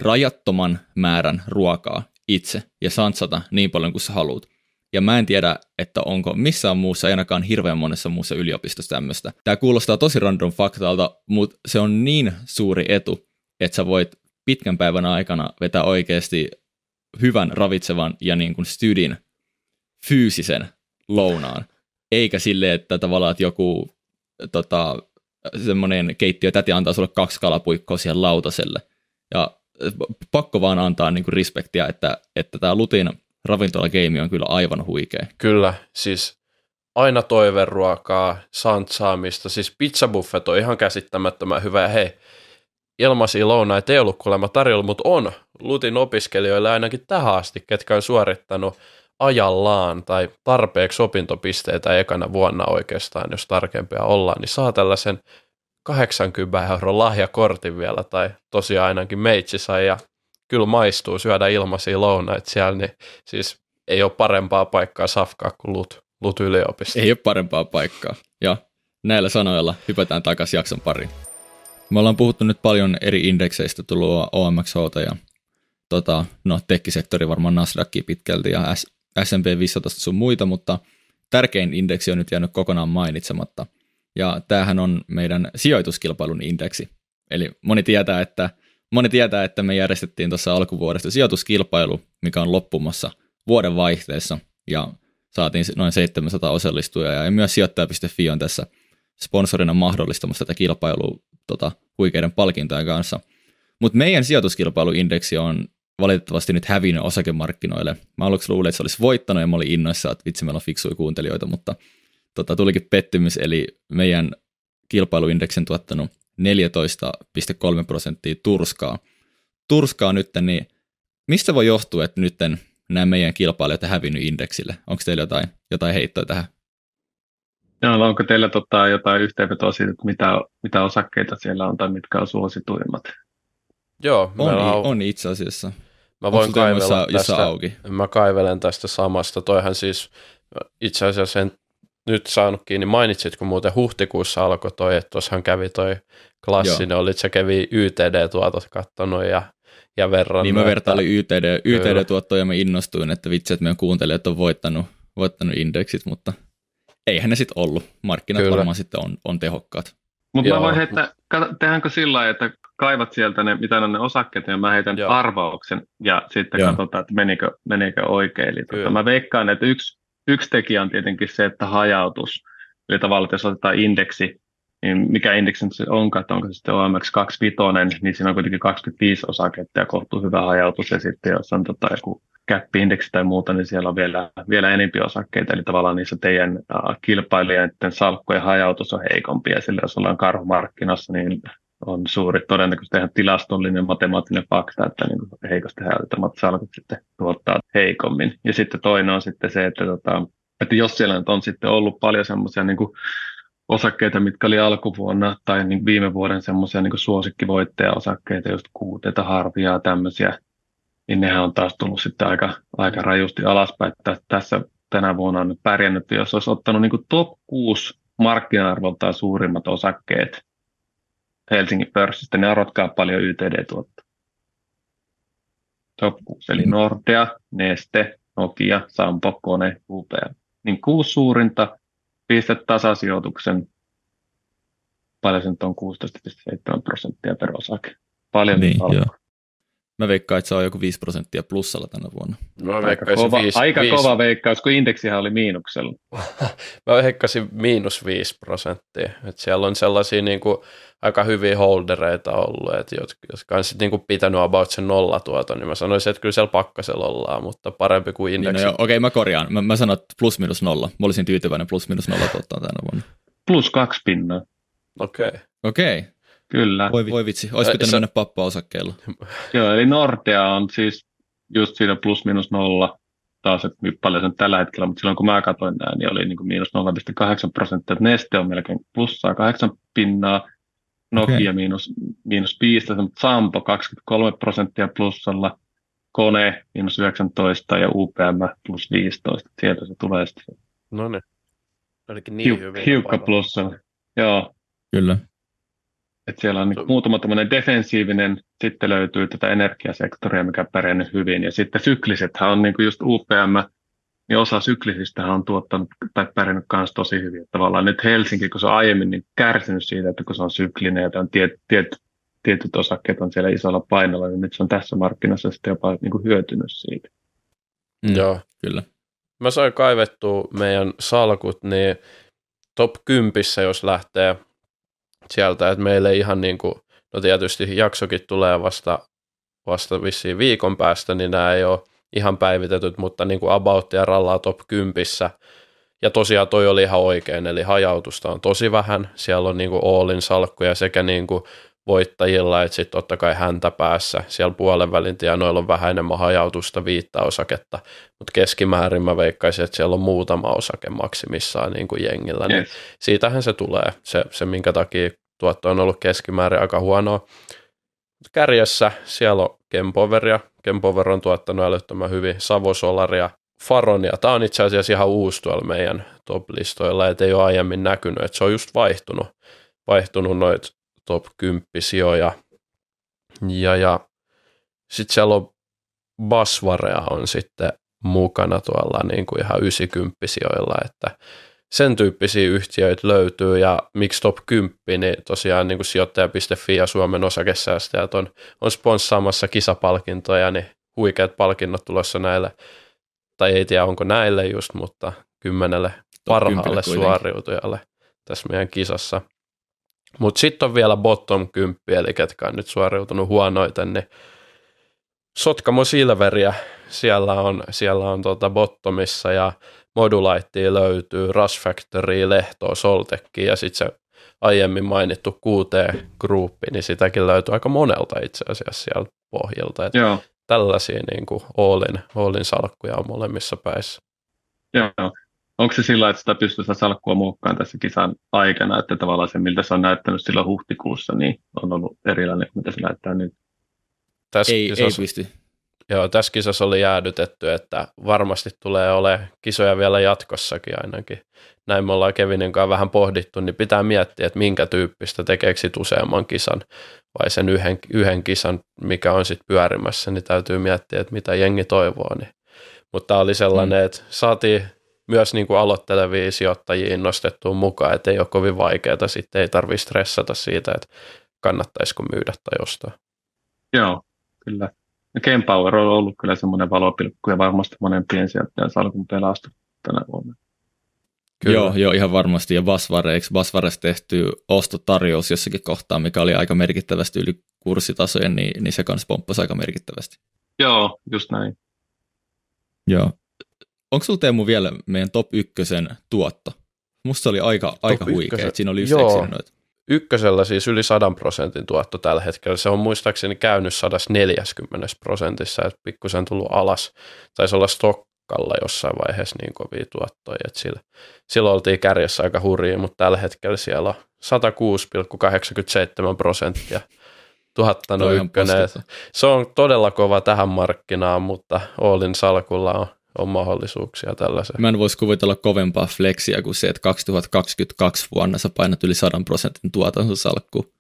rajattoman määrän ruokaa itse ja sansata niin paljon kuin sä haluat. Ja mä en tiedä, että onko missään muussa, ainakaan hirveän monessa muussa yliopistossa tämmöistä. Tämä kuulostaa tosi random faktalta, mutta se on niin suuri etu, että sä voit pitkän päivän aikana vetää oikeasti hyvän, ravitsevan ja niin kuin stydin fyysisen lounaan. Eikä sille, että tavallaan että joku tota, semmoinen keittiö täti antaa sulle kaksi kalapuikkoa siihen lautaselle. Ja pakko vaan antaa niin kuin respektiä, että, että tämä Lutin ravintolageimi on kyllä aivan huikea. Kyllä, siis aina toiveruokaa, santsaamista, siis pizzabuffet on ihan käsittämättömän hyvä. Ja hei, ilmaisia lounaita ei ollut kuulemma tarjolla, mutta on Lutin opiskelijoille ainakin tähän asti, ketkä on suorittanut ajallaan tai tarpeeksi opintopisteitä ekana vuonna oikeastaan, jos tarkempia ollaan, niin saa tällaisen 80 euron lahjakortin vielä, tai tosiaan ainakin meitsi sai, ja kyllä maistuu syödä ilmaisia lounaita siellä, niin siis ei ole parempaa paikkaa safkaa kuin Lut, Lut yliopisto. Ei ole parempaa paikkaa, ja näillä sanoilla hypätään takaisin jakson pariin. Me ollaan puhuttu nyt paljon eri indekseistä tullut OMXH ja tota, no, tekkisektori varmaan Nasdaqia pitkälti ja S&P 500 sun muita, mutta tärkein indeksi on nyt jäänyt kokonaan mainitsematta. Ja tämähän on meidän sijoituskilpailun indeksi. Eli moni tietää, että, moni tietää, että me järjestettiin tuossa alkuvuodesta sijoituskilpailu, mikä on loppumassa vuoden vaihteessa, ja saatiin noin 700 osallistujaa, ja myös sijoittaja.fi on tässä sponsorina mahdollistamassa tätä kilpailua tota, huikeiden palkintojen kanssa. Mutta meidän sijoituskilpailuindeksi on valitettavasti nyt hävinnyt osakemarkkinoille. Mä aluksi luulin, että se olisi voittanut ja mä olin innoissa, että vitsi meillä on fiksuja kuuntelijoita, mutta tota, tulikin pettymys, eli meidän kilpailuindeksin tuottanut 14,3 prosenttia turskaa. Turskaa nyt, niin mistä voi johtua, että nyt nämä meidän kilpailijat on hävinnyt indeksille? Onko teillä jotain, jotain heittoa tähän? No, onko teillä tota, jotain yhteenvetoa siitä, että mitä, mitä osakkeita siellä on tai mitkä on suosituimmat? Joo, on, on, on itse asiassa. Mä voin kaivella tästä, auki? mä kaivelen tästä samasta. Toihan siis itse asiassa en nyt saanut kiinni. Mainitsitko muuten huhtikuussa alkoi toi, että tuossahan kävi toi klassinen, Joo. oli, se kävi YTD-tuotot kattonut ja, ja verran. Niin mä vertailin YTD, YTD-tuottoja ja mä innostuin, että vitsi, että meidän kuuntelijat on voittanut, voittanut indeksit, mutta eihän ne sitten ollut. Markkinat Kyllä. varmaan sitten on, on tehokkaat. Mutta mä voin heittää, tehdäänkö sillä lailla, että kaivat sieltä ne, mitä on ne osakkeet, ja mä heitän Joo. arvauksen, ja sitten Joo. katsotaan, että menikö, menikö oikein. Eli tota, mä veikkaan, että yksi, yksi tekijä on tietenkin se, että hajautus. Eli tavallaan, että jos otetaan indeksi, niin mikä indeksi se onkaan, että onko se sitten OMX25, niin siinä on kuitenkin 25 osaketta ja kohtuu hyvä hajautus, ja sitten jos on tota joku cap-indeksi tai muuta, niin siellä on vielä, vielä enempi osakkeita, eli tavallaan niissä teidän kilpailijoiden salkkujen hajautus on heikompi, ja sillä jos ollaan karhumarkkinassa, niin on suuri todennäköisesti ihan tilastollinen matemaattinen fakta, että niin heikosti hajautettamat salkut sitten tuottaa heikommin. Ja sitten toinen on sitten se, että, tota, että jos siellä on sitten ollut paljon semmoisia niin osakkeita, mitkä oli alkuvuonna tai niin viime vuoden semmoisia niin suosikkivoittaja-osakkeita, just kuuteita, harvia tämmöisiä, niin nehän on taas tullut sitten aika, aika rajusti alaspäin. Että tässä tänä vuonna on nyt pärjännyt, jos olisi ottanut niin top 6 markkina-arvoltaan suurimmat osakkeet Helsingin pörssistä, niin arvotkaa paljon YTD tuottaa. Top 6, eli Nordea, Neste, Nokia, Sampo, Kone, Upea. Niin kuusi suurinta, pistät tasasijoituksen, paljon se nyt on 16,7 prosenttia per osake. Paljon niin. Mä veikkaan, että se on joku 5 prosenttia plussalla tänä vuonna. Mä aika kova, 5, aika 5. kova veikkaus, kun indeksihän oli miinuksella. mä veikkasin miinus 5 prosenttia. Et siellä on sellaisia niin kuin, aika hyviä holdereita ollut, että jotka on sitten niin pitänyt about sen nollatuoton, niin mä sanoisin, että kyllä siellä pakkasella ollaan, mutta parempi kuin indeksi. Niin, no Okei, okay, mä korjaan. Mä, mä sanon, että plus minus nolla. Mä olisin tyytyväinen plus minus nolla tuottaa tänä vuonna. Plus kaksi pinnaa. Okei. Okay. Okei. Okay. Kyllä. Voi, voi vitsi, olisi pitänyt mennä pappa-osakkeilla. Joo, eli Nordea on siis just siinä plus minus nolla taas, että paljon sen tällä hetkellä, mutta silloin kun mä katsoin nämä, niin oli niin kuin miinus 0,8 prosenttia, että Neste on melkein plussaa 8 pinnaa, Nokia okay. miinus, miinus 15, mutta Sampo 23 prosenttia plussalla, Kone miinus 19 ja UPM plus 15. Sieltä se tulee sitten. No niin. Ainakin niin Hiuk- Hiukka plussalla. Joo. Kyllä. Et siellä on niin muutama tämmöinen defensiivinen, sitten löytyy tätä energiasektoria, mikä pärjännyt hyvin. Ja sitten syklisethän on niin kuin just UPM, niin osa syklisistä on tuottanut tai pärjännyt myös tosi hyvin. Että tavallaan nyt Helsinki, kun se on aiemmin niin kärsinyt siitä, että kun se on syklinen ja on tiet, tiet, tietyt osakkeet on siellä isolla painolla, niin nyt se on tässä markkinassa sitten jopa niin kuin hyötynyt siitä. Mm, Joo, kyllä. Mä sain kaivettua meidän salkut, niin top 10, jos lähtee sieltä, että meille ihan niin kuin, no tietysti jaksokin tulee vasta, vasta vissiin viikon päästä, niin nämä ei ole ihan päivitetyt, mutta niin kuin About ja rallaa top 10. Ja tosiaan toi oli ihan oikein, eli hajautusta on tosi vähän. Siellä on niin kuin Allin salkkuja sekä niin kuin voittajilla, että sitten totta kai häntä päässä. Siellä puolen välin tienoilla on vähän enemmän hajautusta viittä osaketta, mutta keskimäärin mä veikkaisin, että siellä on muutama osake maksimissaan niin kuin jengillä. Niin yes. siitähän se tulee, se, se minkä takia tuotto on ollut keskimäärin aika huonoa. Kärjessä siellä on Kempoveria. Kempover on tuottanut älyttömän hyvin Savosolaria, Faronia. Tämä on itse asiassa ihan uusi tuolla meidän top-listoilla, että ei ole aiemmin näkynyt, että se on just vaihtunut, vaihtunut noit top 10 sijoja. Ja, ja sitten siellä on Basvarea on sitten mukana tuolla niin kuin ihan 90 sijoilla, että sen tyyppisiä yhtiöitä löytyy ja miksi top 10, niin tosiaan niin kuin sijoittaja.fi ja Suomen osakesäästäjät on, on sponssaamassa kisapalkintoja, niin huikeat palkinnot tulossa näille, tai ei tiedä onko näille just, mutta kymmenelle parhaalle suoriutujalle tässä meidän kisassa. Mutta sitten on vielä bottom 10, eli ketkä on nyt suoriutunut huonoiten, niin Sotkamo Silveria siellä on, siellä on tuota bottomissa ja Modulaittia löytyy, Rush Factory, Lehtoa, Soltekki ja sitten se aiemmin mainittu QT-gruppi, niin sitäkin löytyy aika monelta itse asiassa sieltä pohjalta. Että Joo. Tällaisia niin kuin Oolin, Oolin salkkuja on molemmissa päissä. Joo. Onko se sillä, että sitä pystyy sitä salkkua muokkaan tässä kisan aikana, että tavallaan se, miltä se on näyttänyt silloin huhtikuussa, niin on ollut erilainen, mitä se näyttää nyt? Tässä ei, ei pysty. Joo, tässä kisassa oli jäädytetty, että varmasti tulee ole kisoja vielä jatkossakin ainakin. Näin me ollaan Kevinin kanssa vähän pohdittu, niin pitää miettiä, että minkä tyyppistä tekeekö sit useamman kisan vai sen yhden, yhden kisan, mikä on sitten pyörimässä, niin täytyy miettiä, että mitä jengi toivoo. Niin. Mutta oli sellainen, mm. että saatiin myös niin kuin aloittelevia sijoittajia innostettua mukaan, että ei ole kovin vaikeaa, sitten ei tarvitse stressata siitä, että kannattaisiko myydä tai ostaa. Joo, kyllä. Game Power on ollut kyllä semmoinen valopilkku ja varmasti monen piensijoittajan salkun pelastu tänä vuonna. Kyllä. Joo, joo, ihan varmasti. Ja Basvareiksi, Basvareissa tehty ostotarjous jossakin kohtaa, mikä oli aika merkittävästi yli kurssitasojen, niin, niin se kanssa pomppasi aika merkittävästi. Joo, just näin. Joo. Onko sulla Teemu vielä meidän top ykkösen tuotto? Musta se oli aika, aika huikea, että siinä oli just noita. Ykkösellä siis yli 100 prosentin tuotto tällä hetkellä. Se on muistaakseni käynyt 140 prosentissa, että pikkusen tullut alas. Taisi olla stokkalla jossain vaiheessa niin kovia tuottoja, että sillä, silloin oltiin kärjessä aika hurjia, mutta tällä hetkellä siellä on 106,87 prosenttia tuhattanut ykkönen. Se on todella kova tähän markkinaan, mutta Oolin salkulla on on mahdollisuuksia tällaiseen. Mä en voisi kuvitella kovempaa fleksiä kuin se, että 2022 vuonna sä painat yli 100 prosentin tuotantosalkku.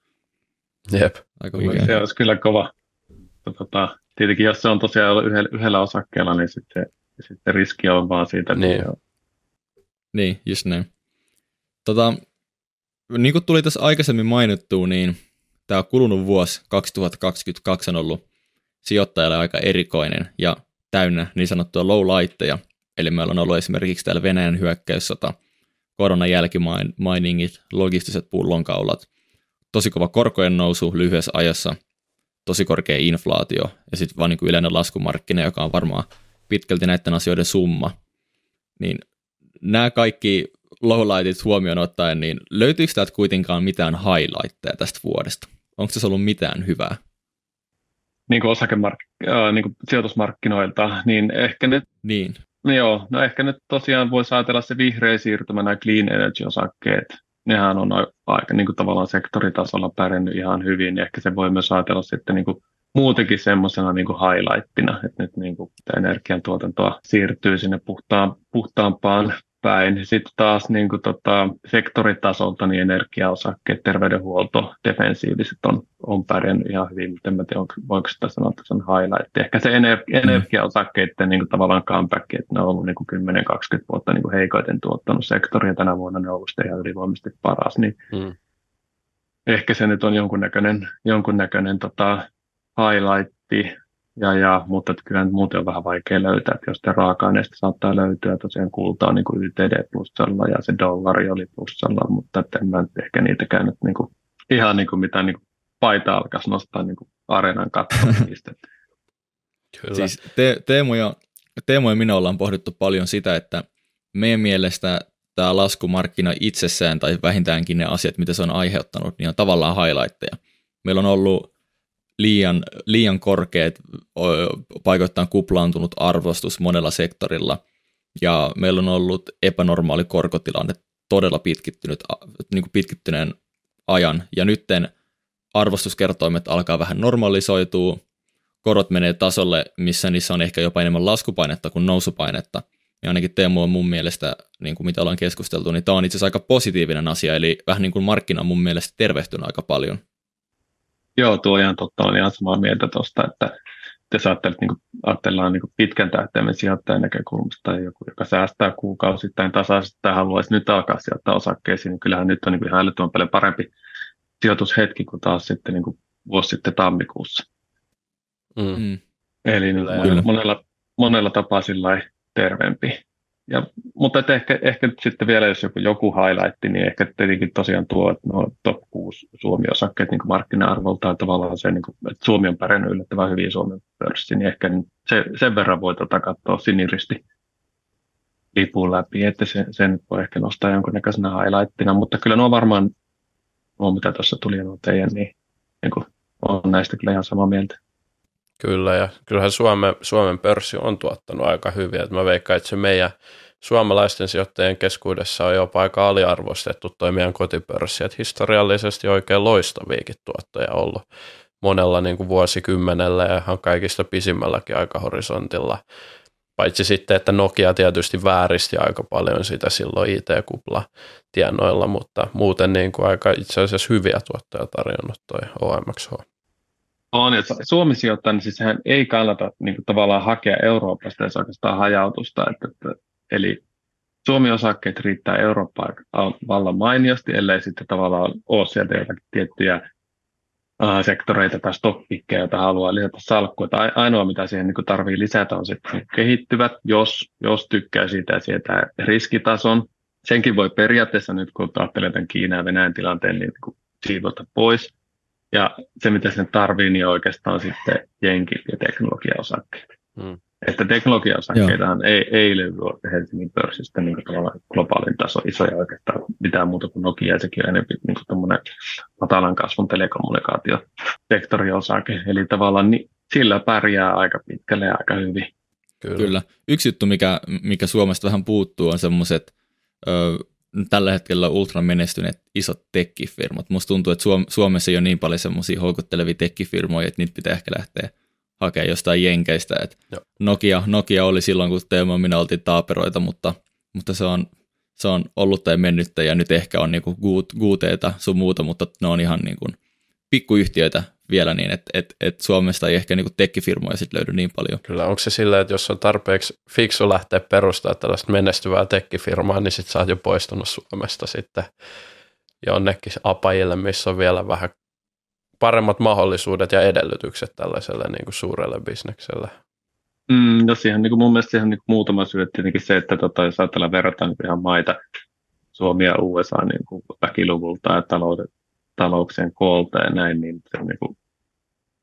Jep. Aika se olisi kyllä kova. Tota, tietenkin jos se on tosiaan yhdellä, yhdellä osakkeella, niin sitten, sitten riski on vaan siitä. Niin, niin just näin. Tota, niin kuin tuli tässä aikaisemmin mainittu, niin tämä kulunut vuosi 2022 on ollut sijoittajalle aika erikoinen ja täynnä niin sanottuja low-lightteja, eli meillä on ollut esimerkiksi täällä Venäjän hyökkäyssota, koronan jälkimainingit, logistiset pullonkaulat, tosi kova korkojen nousu lyhyessä ajassa, tosi korkea inflaatio ja sitten vaan niin kuin yleinen laskumarkkina, joka on varmaan pitkälti näiden asioiden summa. Niin nämä kaikki lowlightit huomioon ottaen, niin löytyykö täältä kuitenkaan mitään highlightteja tästä vuodesta? Onko se ollut mitään hyvää? Niin kuin osakemark- äh, niin kuin sijoitusmarkkinoilta, niin ehkä nyt, niin. No joo, no ehkä nyt tosiaan voisi ajatella se vihreä siirtymä, nämä clean energy-osakkeet, nehän on aika niin kuin tavallaan sektoritasolla pärjännyt ihan hyvin, niin ehkä se voi myös ajatella sitten niin kuin muutenkin semmoisena niin kuin highlightina, että nyt niin kuin energiantuotantoa siirtyy sinne puhtaan, puhtaampaan päin. Sitten taas niin kuin, tota, sektoritasolta niin energiaosakkeet, terveydenhuolto, defensiiviset on, on pärjännyt ihan hyvin, mutta en tiedä, voiko sitä sanoa, että se on highlight. Ehkä se ener- mm. energiaosakkeiden niin kuin, tavallaan comeback, että ne on ollut niin 10-20 vuotta niin kuin heikoiten tuottanut sektoria, tänä vuonna ne on ollut ihan ylivoimaisesti paras, niin mm. ehkä se nyt on jonkunnäköinen, jonkunnäköinen tota, highlightti ja, ja, mutta kyllä muuten on vähän vaikea löytää, että jos raaka-aineista saattaa löytyä, tosiaan kulta on niin kuin YTD plussalla ja se dollari oli plussalla, mutta en mä ehkä niitäkään nyt niin kuin, ihan niin kuin mitä niin kuin paita alkaisi nostaa niin kuin areenan Kyllä. Siis te, Teemu, ja, Teemu ja minä ollaan pohdittu paljon sitä, että meidän mielestä tämä laskumarkkina itsessään tai vähintäänkin ne asiat, mitä se on aiheuttanut, niin on tavallaan highlightteja. Meillä on ollut liian, liian korkeat, paikoittain kuplaantunut arvostus monella sektorilla, ja meillä on ollut epänormaali korkotilanne todella pitkittynyt, niin kuin pitkittyneen ajan, ja nytten arvostuskertoimet alkaa vähän normalisoitua, korot menee tasolle, missä niissä on ehkä jopa enemmän laskupainetta kuin nousupainetta, ja ainakin Teemu on mun mielestä, niin kuin mitä ollaan keskusteltu, niin tämä on itse asiassa aika positiivinen asia, eli vähän niin kuin markkina on mun mielestä tervehtynyt aika paljon. Joo, tuo ihan totta, olen ihan samaa mieltä tuosta, että jos ajattelet, niin kuin, ajatellaan niin kuin pitkän tähtäimen sijoittajan näkökulmasta tai joku, joka säästää kuukausittain tasaisesti tai haluaisi nyt alkaa sijoittaa osakkeisiin, niin kyllähän nyt on niin kuin ihan älyttömän paljon parempi sijoitushetki kuin taas sitten niin kuin vuosi sitten tammikuussa. Mm. mm. Eli niin monella, monella, monella tapaa sillä terveempi. Ja, mutta että ehkä, ehkä sitten vielä, jos joku, joku highlight, niin ehkä tietenkin tosiaan tuo, että no, top 6 Suomi-osakkeet niin markkina-arvoltaan tavallaan se, niin kuin, että Suomi on pärjännyt yllättävän hyvin Suomen pörssi, niin ehkä se, sen verran voi tota katsoa siniristi lipun läpi, että se, sen voi ehkä nostaa jonkunnäköisenä highlightina, mutta kyllä nuo varmaan, nuo mitä tuossa tuli nuo teidän, niin, niin kuin, on näistä kyllä ihan samaa mieltä. Kyllä, ja kyllähän Suomen, Suomen pörssi on tuottanut aika hyvin. Että mä veikkaan, että se meidän suomalaisten sijoittajien keskuudessa on jopa aika aliarvostettu toi meidän kotipörssi. Että historiallisesti oikein loistaviakin tuottoja ollut monella niin kuin vuosikymmenellä ja ihan kaikista pisimmälläkin aikahorisontilla. Paitsi sitten, että Nokia tietysti vääristi aika paljon sitä silloin IT-kupla tienoilla, mutta muuten niin kuin aika itse asiassa hyviä tuottoja tarjonnut toi OMXH. On, että Suomi niin siis sehän ei kannata niin kuin, tavallaan hakea Euroopasta ja oikeastaan hajautusta. Että, että, eli Suomi-osakkeet riittää Eurooppaan vallan mainiosti, ellei sitten tavallaan ole sieltä jotakin tiettyjä uh, sektoreita tai stockpikkejä, joita haluaa lisätä salkkuun. Ainoa, mitä siihen niin tarvii lisätä, on sitten kehittyvät, jos, jos tykkää siitä ja sieltä riskitason. Senkin voi periaatteessa nyt, kun ajattelee tämän Kiinan ja Venäjän tilanteen, niin, niin siivota pois. Ja se, mitä sen tarvii, niin oikeastaan sitten jenkit ja teknologiaosakkeet. Mm. että teknologiaosakkeitahan ei, ei löydy Helsingin pörssistä niin globaalin taso isoja oikeastaan mitään muuta kuin Nokia, ja sekin on enemmän niin kuin matalan kasvun telekommunikaatiosektoriosake, eli tavallaan niin, sillä pärjää aika pitkälle ja aika hyvin. Kyllä. Kyllä. Yksi juttu, mikä, mikä Suomesta vähän puuttuu, on semmoiset tällä hetkellä ultra menestyneet isot tekkifirmat. Musta tuntuu, että Suom- Suomessa ei ole niin paljon semmoisia houkuttelevia tekkifirmoja, että niitä pitää ehkä lähteä hakemaan jostain jenkeistä. Et Nokia, Nokia oli silloin, kun Teemo minä oltiin taaperoita, mutta, mutta se, on, se on ollut tai mennyttä ja nyt ehkä on niinku guuteita sun muuta, mutta ne on ihan niinku pikkuyhtiöitä vielä niin, että et, et Suomesta ei ehkä niinku tekkifirmoja sit löydy niin paljon. Kyllä, onko se silleen, että jos on tarpeeksi fiksu lähteä perustamaan tällaista menestyvää tekkifirmaa, niin sitten sä oot jo poistunut Suomesta sitten jonnekin apajille, missä on vielä vähän paremmat mahdollisuudet ja edellytykset tällaiselle niin kuin suurelle bisnekselle. Mm, no siihen niin kuin mun mielestä siihen niin kuin muutama syy, tietenkin se, että tota, jos ajatellaan verrataan niin ihan maita, Suomi ja USA niin kuin väkiluvulta ja taloudet, talouksien koolta ja näin, niin se on niin kuin,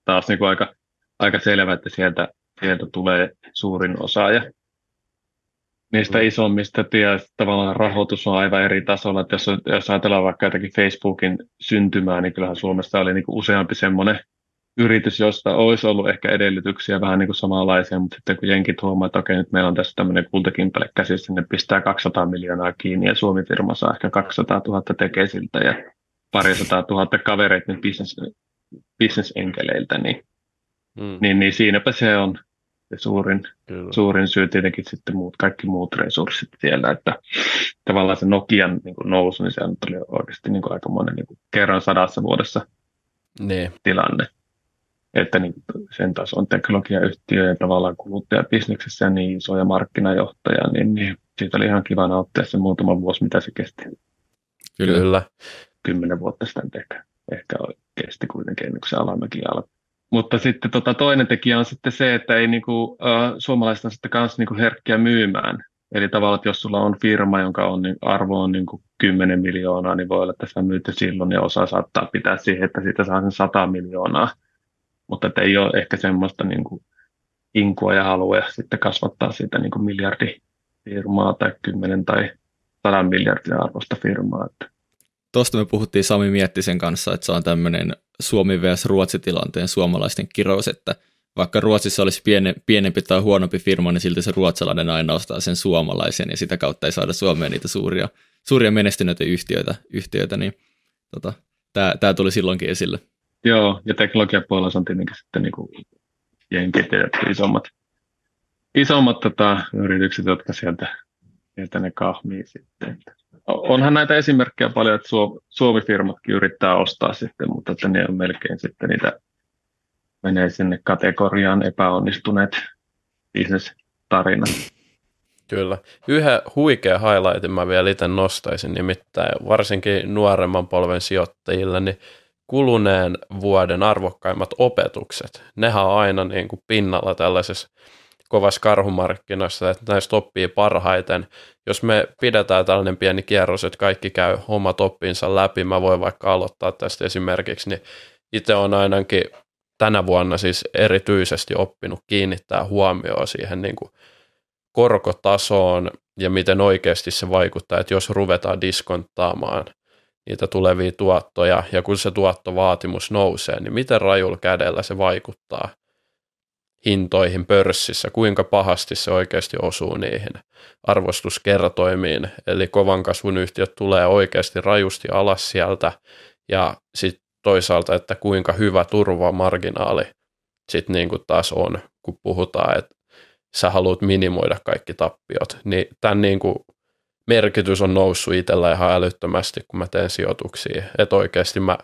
taas niin kuin aika, aika selvä, että sieltä, sieltä tulee suurin osa. Ja niistä mm. isommista ja tavallaan rahoitus on aivan eri tasolla. Että jos, jos ajatellaan vaikka jotakin Facebookin syntymää, niin kyllähän Suomessa oli niin kuin useampi semmoinen yritys, josta olisi ollut ehkä edellytyksiä vähän niin kuin samanlaisia, mutta sitten kun jenkit huomaa, että okei, nyt meillä on tässä tämmöinen kultakimpale käsissä, niin ne pistää 200 miljoonaa kiinni ja Suomi-firma saa ehkä 200 000 tekesiltä ja parisataa tuhatta kavereita nyt business, bisnesenkeleiltä, niin, mm. niin, niin siinäpä se on se suurin, suurin syy tietenkin sitten muut, kaikki muut resurssit siellä, että tavallaan se Nokian niin kuin nousu, niin se oli oikeasti niin kuin aika monen niin kuin kerran sadassa vuodessa ne. tilanne. Että niin sen taas on teknologiayhtiö ja tavallaan kuluttajabisneksessä niin isoja markkinajohtaja, niin, niin siitä oli ihan kiva nauttia se muutama vuosi, mitä se kesti. Kyllä. Kyllä. Kymmenen vuotta sitten ehkä, ehkä kesti kuitenkin ennen kuin se alamäki alkoi. Mutta sitten tota, toinen tekijä on sitten se, että ei niinku, äh, suomalaiset sitten kanssa niinku herkkiä myymään. Eli tavallaan, että jos sulla on firma, jonka on, niin arvo on niin 10 miljoonaa, niin voi olla, että sä myyt silloin ja osa saattaa pitää siihen, että siitä saa sen 100 miljoonaa. Mutta että ei ole ehkä semmoista niin kuin inkua ja halua ja sitten kasvattaa siitä niin kuin miljardifirmaa tai 10 tai 100 miljardin arvosta firmaa. Että Tuosta me puhuttiin Sami Miettisen kanssa, että se on tämmöinen Suomi vs. Ruotsi-tilanteen suomalaisten kirous, että vaikka Ruotsissa olisi piene, pienempi tai huonompi firma, niin silti se ruotsalainen aina ostaa sen suomalaisen ja sitä kautta ei saada Suomeen niitä suuria, suuria menestyneitä yhtiöitä, yhtiöitä niin tota, tämä tuli silloinkin esille. Joo, ja teknologiapuolella on tietenkin sitten niin kuin jenkit ja isommat, isommat tota, yritykset, jotka sieltä, sieltä ne kahmii sitten onhan näitä esimerkkejä paljon, että Suomi-firmatkin yrittää ostaa sitten, mutta että ne on melkein sitten niitä menee sinne kategoriaan epäonnistuneet bisnestarinat. Kyllä. Yhden huikea highlightin mä vielä itse nostaisin, nimittäin varsinkin nuoremman polven sijoittajille, niin kuluneen vuoden arvokkaimmat opetukset, nehän on aina niin kuin pinnalla tällaisessa kovassa karhumarkkinoissa, että näistä oppii parhaiten. Jos me pidetään tällainen pieni kierros, että kaikki käy omat oppinsa läpi, mä voin vaikka aloittaa tästä esimerkiksi, niin itse on ainakin tänä vuonna siis erityisesti oppinut kiinnittää huomioon siihen niin kuin korkotasoon ja miten oikeasti se vaikuttaa, että jos ruvetaan diskonttaamaan niitä tulevia tuottoja ja kun se tuottovaatimus nousee, niin miten rajulla kädellä se vaikuttaa hintoihin pörssissä, kuinka pahasti se oikeasti osuu niihin arvostuskertoimiin. Eli kovan kasvun yhtiöt tulee oikeasti rajusti alas sieltä ja sitten toisaalta, että kuinka hyvä turvamarginaali sitten niin kuin taas on, kun puhutaan, että sä haluat minimoida kaikki tappiot, niin tämän niin kuin merkitys on noussut itsellä ihan älyttömästi, kun mä teen sijoituksia. Että oikeasti mä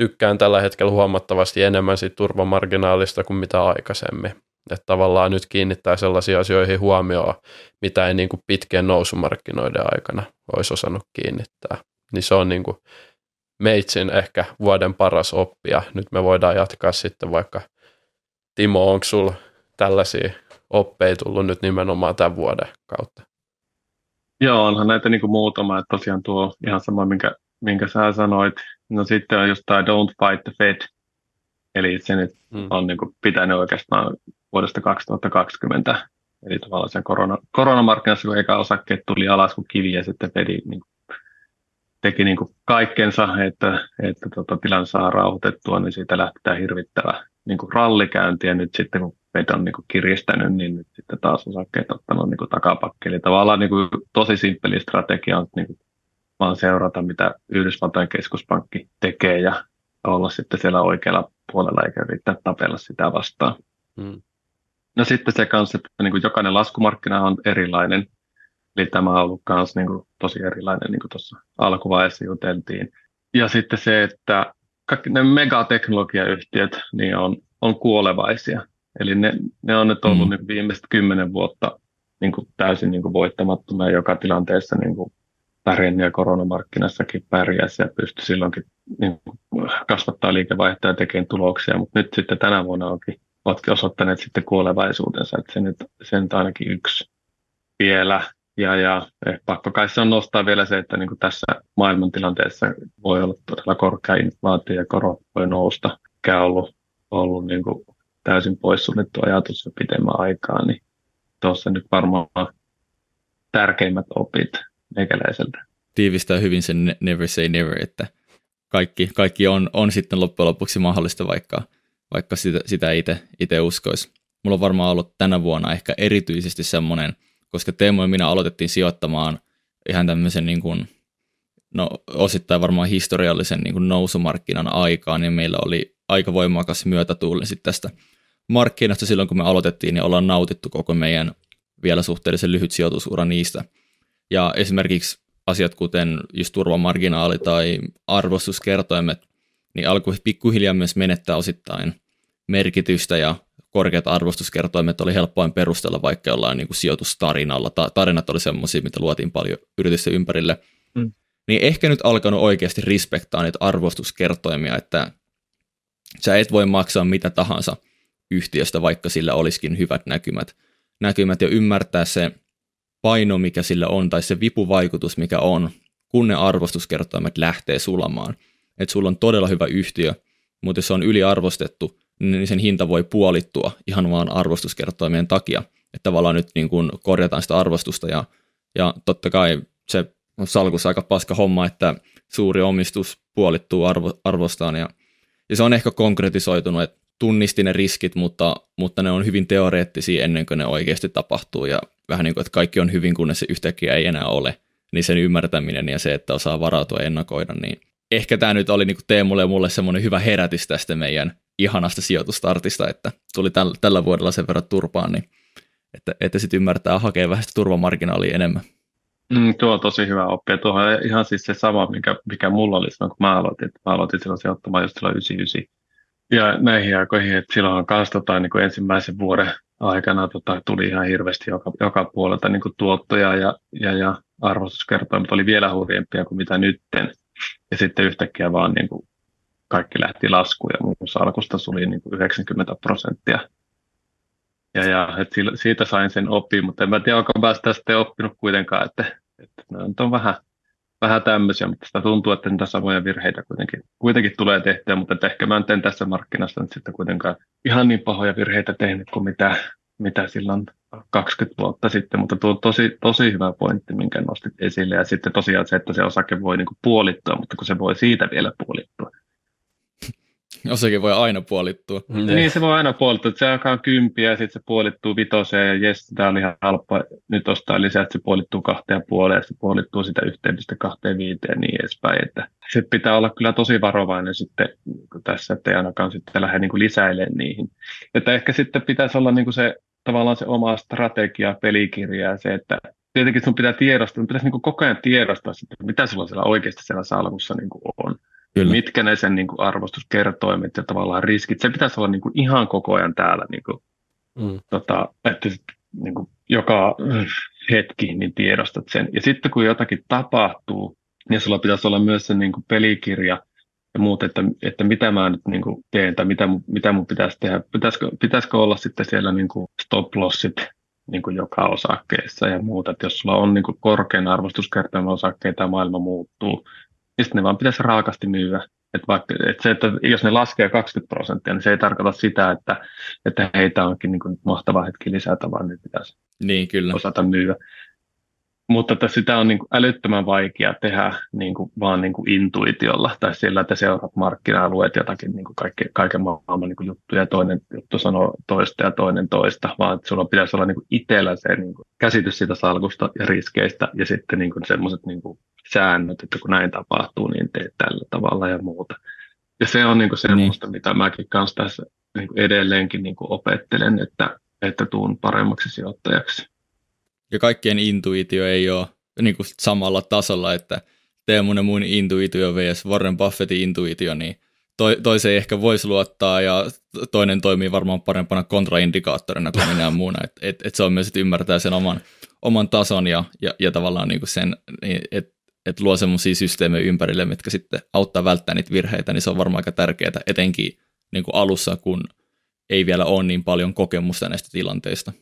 tykkään tällä hetkellä huomattavasti enemmän siitä turvamarginaalista kuin mitä aikaisemmin. Että tavallaan nyt kiinnittää sellaisiin asioihin huomioon, mitä ei niin kuin pitkien nousumarkkinoiden aikana olisi osannut kiinnittää. Niin se on niin kuin meitsin ehkä vuoden paras oppia. Nyt me voidaan jatkaa sitten vaikka, Timo, onko sulla tällaisia oppeja tullut nyt nimenomaan tämän vuoden kautta? Joo, onhan näitä niin kuin muutama, että tosiaan tuo ihan sama, minkä, minkä sä sanoit, No sitten on just tämä Don't Fight the Fed, eli se nyt mm. on niin kuin pitänyt oikeastaan vuodesta 2020 eli tavallaan sen korona, koronamarkkinassa, kun eka osakkeet tuli alas kuin kivi ja sitten vedi, niin teki niin kuin kaikkensa, että, että tota, tilan saa rauhoitettua, niin siitä lähtee hirvittävä niin kuin rallikäynti ja nyt sitten kun Fed on niin kuin kiristänyt, niin nyt sitten taas osakkeet ottanut niin kuin takapakki. Eli tavallaan niin kuin tosi simppeli strategia on niin kuin vaan seurata, mitä Yhdysvaltain keskuspankki tekee ja olla sitten siellä oikealla puolella eikä yrittää tapella sitä vastaan. Hmm. No sitten se kanssa, että niin kuin jokainen laskumarkkina on erilainen. Eli tämä on ollut myös niin kuin tosi erilainen, niin kuin tuossa alkuvaiheessa juteltiin. Ja sitten se, että kaikki ne megateknologiayhtiöt niin on, on kuolevaisia. Eli ne, ne on nyt ollut mm. niin viimeiset kymmenen vuotta niin kuin täysin niin kuin voittamattomia joka tilanteessa niin kuin pärjännyt ja koronamarkkinassakin pärjäsi ja pystyi silloinkin niin kasvattaa liikevaihtoa ja tekemään tuloksia, mutta nyt sitten tänä vuonna onkin, ovatkin osoittaneet sitten kuolevaisuutensa, että se nyt, se nyt ainakin yksi vielä. Ja, ja eh, pakko kai se on nostaa vielä se, että niin kuin tässä maailmantilanteessa voi olla todella korkea inflaatio ja korot voi nousta, mikä on ollut, ollut niin kuin täysin poissuljettu ajatus jo pidemmän aikaa, niin tuossa nyt varmaan tärkeimmät opit meikäläiseltä. Tiivistää hyvin sen never say never, että kaikki, kaikki on, on sitten loppujen lopuksi mahdollista, vaikka, vaikka sitä, sitä itse, uskoisi. Mulla on varmaan ollut tänä vuonna ehkä erityisesti semmoinen, koska Teemu ja minä aloitettiin sijoittamaan ihan tämmöisen niin kuin, no osittain varmaan historiallisen niin kuin nousumarkkinan aikaa, niin meillä oli aika voimakas myötätuuli sitten tästä markkinasta silloin, kun me aloitettiin, niin ollaan nautittu koko meidän vielä suhteellisen lyhyt sijoitusura niistä – ja esimerkiksi asiat kuten just turvamarginaali tai arvostuskertoimet, niin alkoi pikkuhiljaa myös menettää osittain merkitystä ja korkeat arvostuskertoimet oli helppoin perustella vaikka jollain niin kuin sijoitustarinalla. Ta- tarinat oli semmoisia, mitä luotiin paljon yritysten ympärille. Mm. Niin ehkä nyt alkanut oikeasti respektaa niitä arvostuskertoimia, että sä et voi maksaa mitä tahansa yhtiöstä, vaikka sillä olisikin hyvät näkymät, näkymät ja ymmärtää se paino, mikä sillä on, tai se vipuvaikutus, mikä on, kun ne arvostuskertoimet lähtee sulamaan. Että sulla on todella hyvä yhtiö, mutta jos se on yliarvostettu, niin sen hinta voi puolittua ihan vaan arvostuskertoimien takia. Että tavallaan nyt niin kun korjataan sitä arvostusta ja, ja totta kai se on salkussa aika paska homma, että suuri omistus puolittuu arvo, arvostaan ja, ja se on ehkä konkretisoitunut, että tunnisti ne riskit, mutta, mutta ne on hyvin teoreettisia ennen kuin ne oikeasti tapahtuu ja vähän niin kuin, että kaikki on hyvin, kunnes se yhtäkkiä ei enää ole, niin sen ymmärtäminen ja se, että osaa varautua ja ennakoida, niin ehkä tämä nyt oli niin kuin Teemulle ja mulle semmoinen hyvä herätys tästä meidän ihanasta sijoitustartista, että tuli täl, tällä vuodella sen verran turpaan, niin että, että sitten ymmärtää hakea vähän sitä turvamarginaalia enemmän. Mm, tuo on tosi hyvä oppia. Tuo on ihan siis se sama, mikä, mikä mulla oli silloin, kun mä aloitin. Mä aloitin silloin sijoittamaan just silloin 99. Ja näihin aikoihin, että silloin kanssa tota, niin kuin ensimmäisen vuoden aikana tota, tuli ihan hirveästi joka, joka puolelta niin kuin tuottoja ja, ja, ja arvostuskertoimet oli vielä hurjempia kuin mitä nytten. Ja sitten yhtäkkiä vaan niin kuin kaikki lähti laskuun ja muun muassa alkusta tuli niin kuin 90 prosenttia. Ja, ja et siitä sain sen oppia, mutta en mä tiedä, onko mä sitä sitten oppinut kuitenkaan, että, että on vähän vähän tämmöisiä, mutta sitä tuntuu, että niitä samoja virheitä kuitenkin, kuitenkin tulee tehtyä, mutta että ehkä mä en teen tässä markkinassa nyt sitten kuitenkaan ihan niin pahoja virheitä tehnyt kuin mitä, mitä silloin 20 vuotta sitten, mutta tuo on tosi, tosi hyvä pointti, minkä nostit esille, ja sitten tosiaan se, että se osake voi niin puolittua, mutta kun se voi siitä vielä puolittua, Osake voi aina puolittua. Niin. niin, se voi aina puolittua. Se alkaa kympiä ja sitten se puolittuu vitoseen ja jes, tämä oli ihan halpaa nyt ostaa lisää, että se puolittuu kahteen puoleen ja se puolittuu sitä yhteydestä kahteen viiteen ja niin edespäin. Että se pitää olla kyllä tosi varovainen sitten niin tässä, että ei ainakaan sitten lähde niin lisäilemään niihin. Että ehkä sitten pitäisi olla niin kuin se tavallaan se oma strategia, pelikirja ja se, että tietenkin sun pitää tiedostaa, pitäisi niin koko ajan tiedostaa, sitten, mitä sulla siellä oikeasti siellä salkussa niin on. Kyllä. mitkä ne sen niin kuin arvostuskertoimet ja tavallaan riskit, se pitäisi olla niin kuin ihan koko ajan täällä, niin kuin, mm. tota, että niin kuin joka hetki niin tiedostat sen. Ja sitten kun jotakin tapahtuu, niin sulla pitäisi olla myös se niin kuin pelikirja ja muut, että, että mitä mä nyt niin kuin teen tai mitä, mitä mun pitäisi tehdä. Pitäisikö, pitäisikö olla sitten siellä niin kuin stop lossit niin kuin joka osakkeessa ja muuta. Että jos sulla on niin kuin korkean arvostuskertoimen osakkeita ja maailma muuttuu, niin sitten ne vaan pitäisi raakasti myyä. Että vaikka, että se, että jos ne laskee 20 prosenttia, niin se ei tarkoita sitä, että, että heitä onkin niin kuin mahtava hetki lisätä, vaan ne pitäisi niin, kyllä. osata myydä. Mutta että sitä on niin kuin älyttömän vaikea tehdä niin kuin vaan niin kuin intuitiolla. Tai sillä, että seuraat markkina-alueet jotakin niin kuin kaikki, kaiken maailman niin kuin juttuja. Ja toinen juttu sanoo toista ja toinen toista, vaan että sulla pitäisi olla niin kuin itsellä se niin kuin käsitys siitä salkusta ja riskeistä. Ja sitten niin kuin semmoiset niin kuin säännöt, että kun näin tapahtuu, niin teet tällä tavalla ja muuta. Ja se on niin kuin semmoista, niin. mitä mäkin kanssa tässä niin kuin edelleenkin niin kuin opettelen, että, että tuun paremmaksi sijoittajaksi ja kaikkien intuitio ei ole niin kuin samalla tasolla, että Teemun ja mun intuitio vs. Warren Buffettin intuitio, niin to, toiseen ehkä voisi luottaa ja toinen toimii varmaan parempana kontraindikaattorina kuin minä muuna. Että et, et se on myös, että ymmärtää sen oman, oman tason ja, ja, ja tavallaan niin kuin sen, niin että et luo semmoisia systeemejä ympärille, mitkä sitten auttaa välttämään niitä virheitä, niin se on varmaan aika tärkeää, etenkin niin kuin alussa, kun ei vielä ole niin paljon kokemusta näistä tilanteista.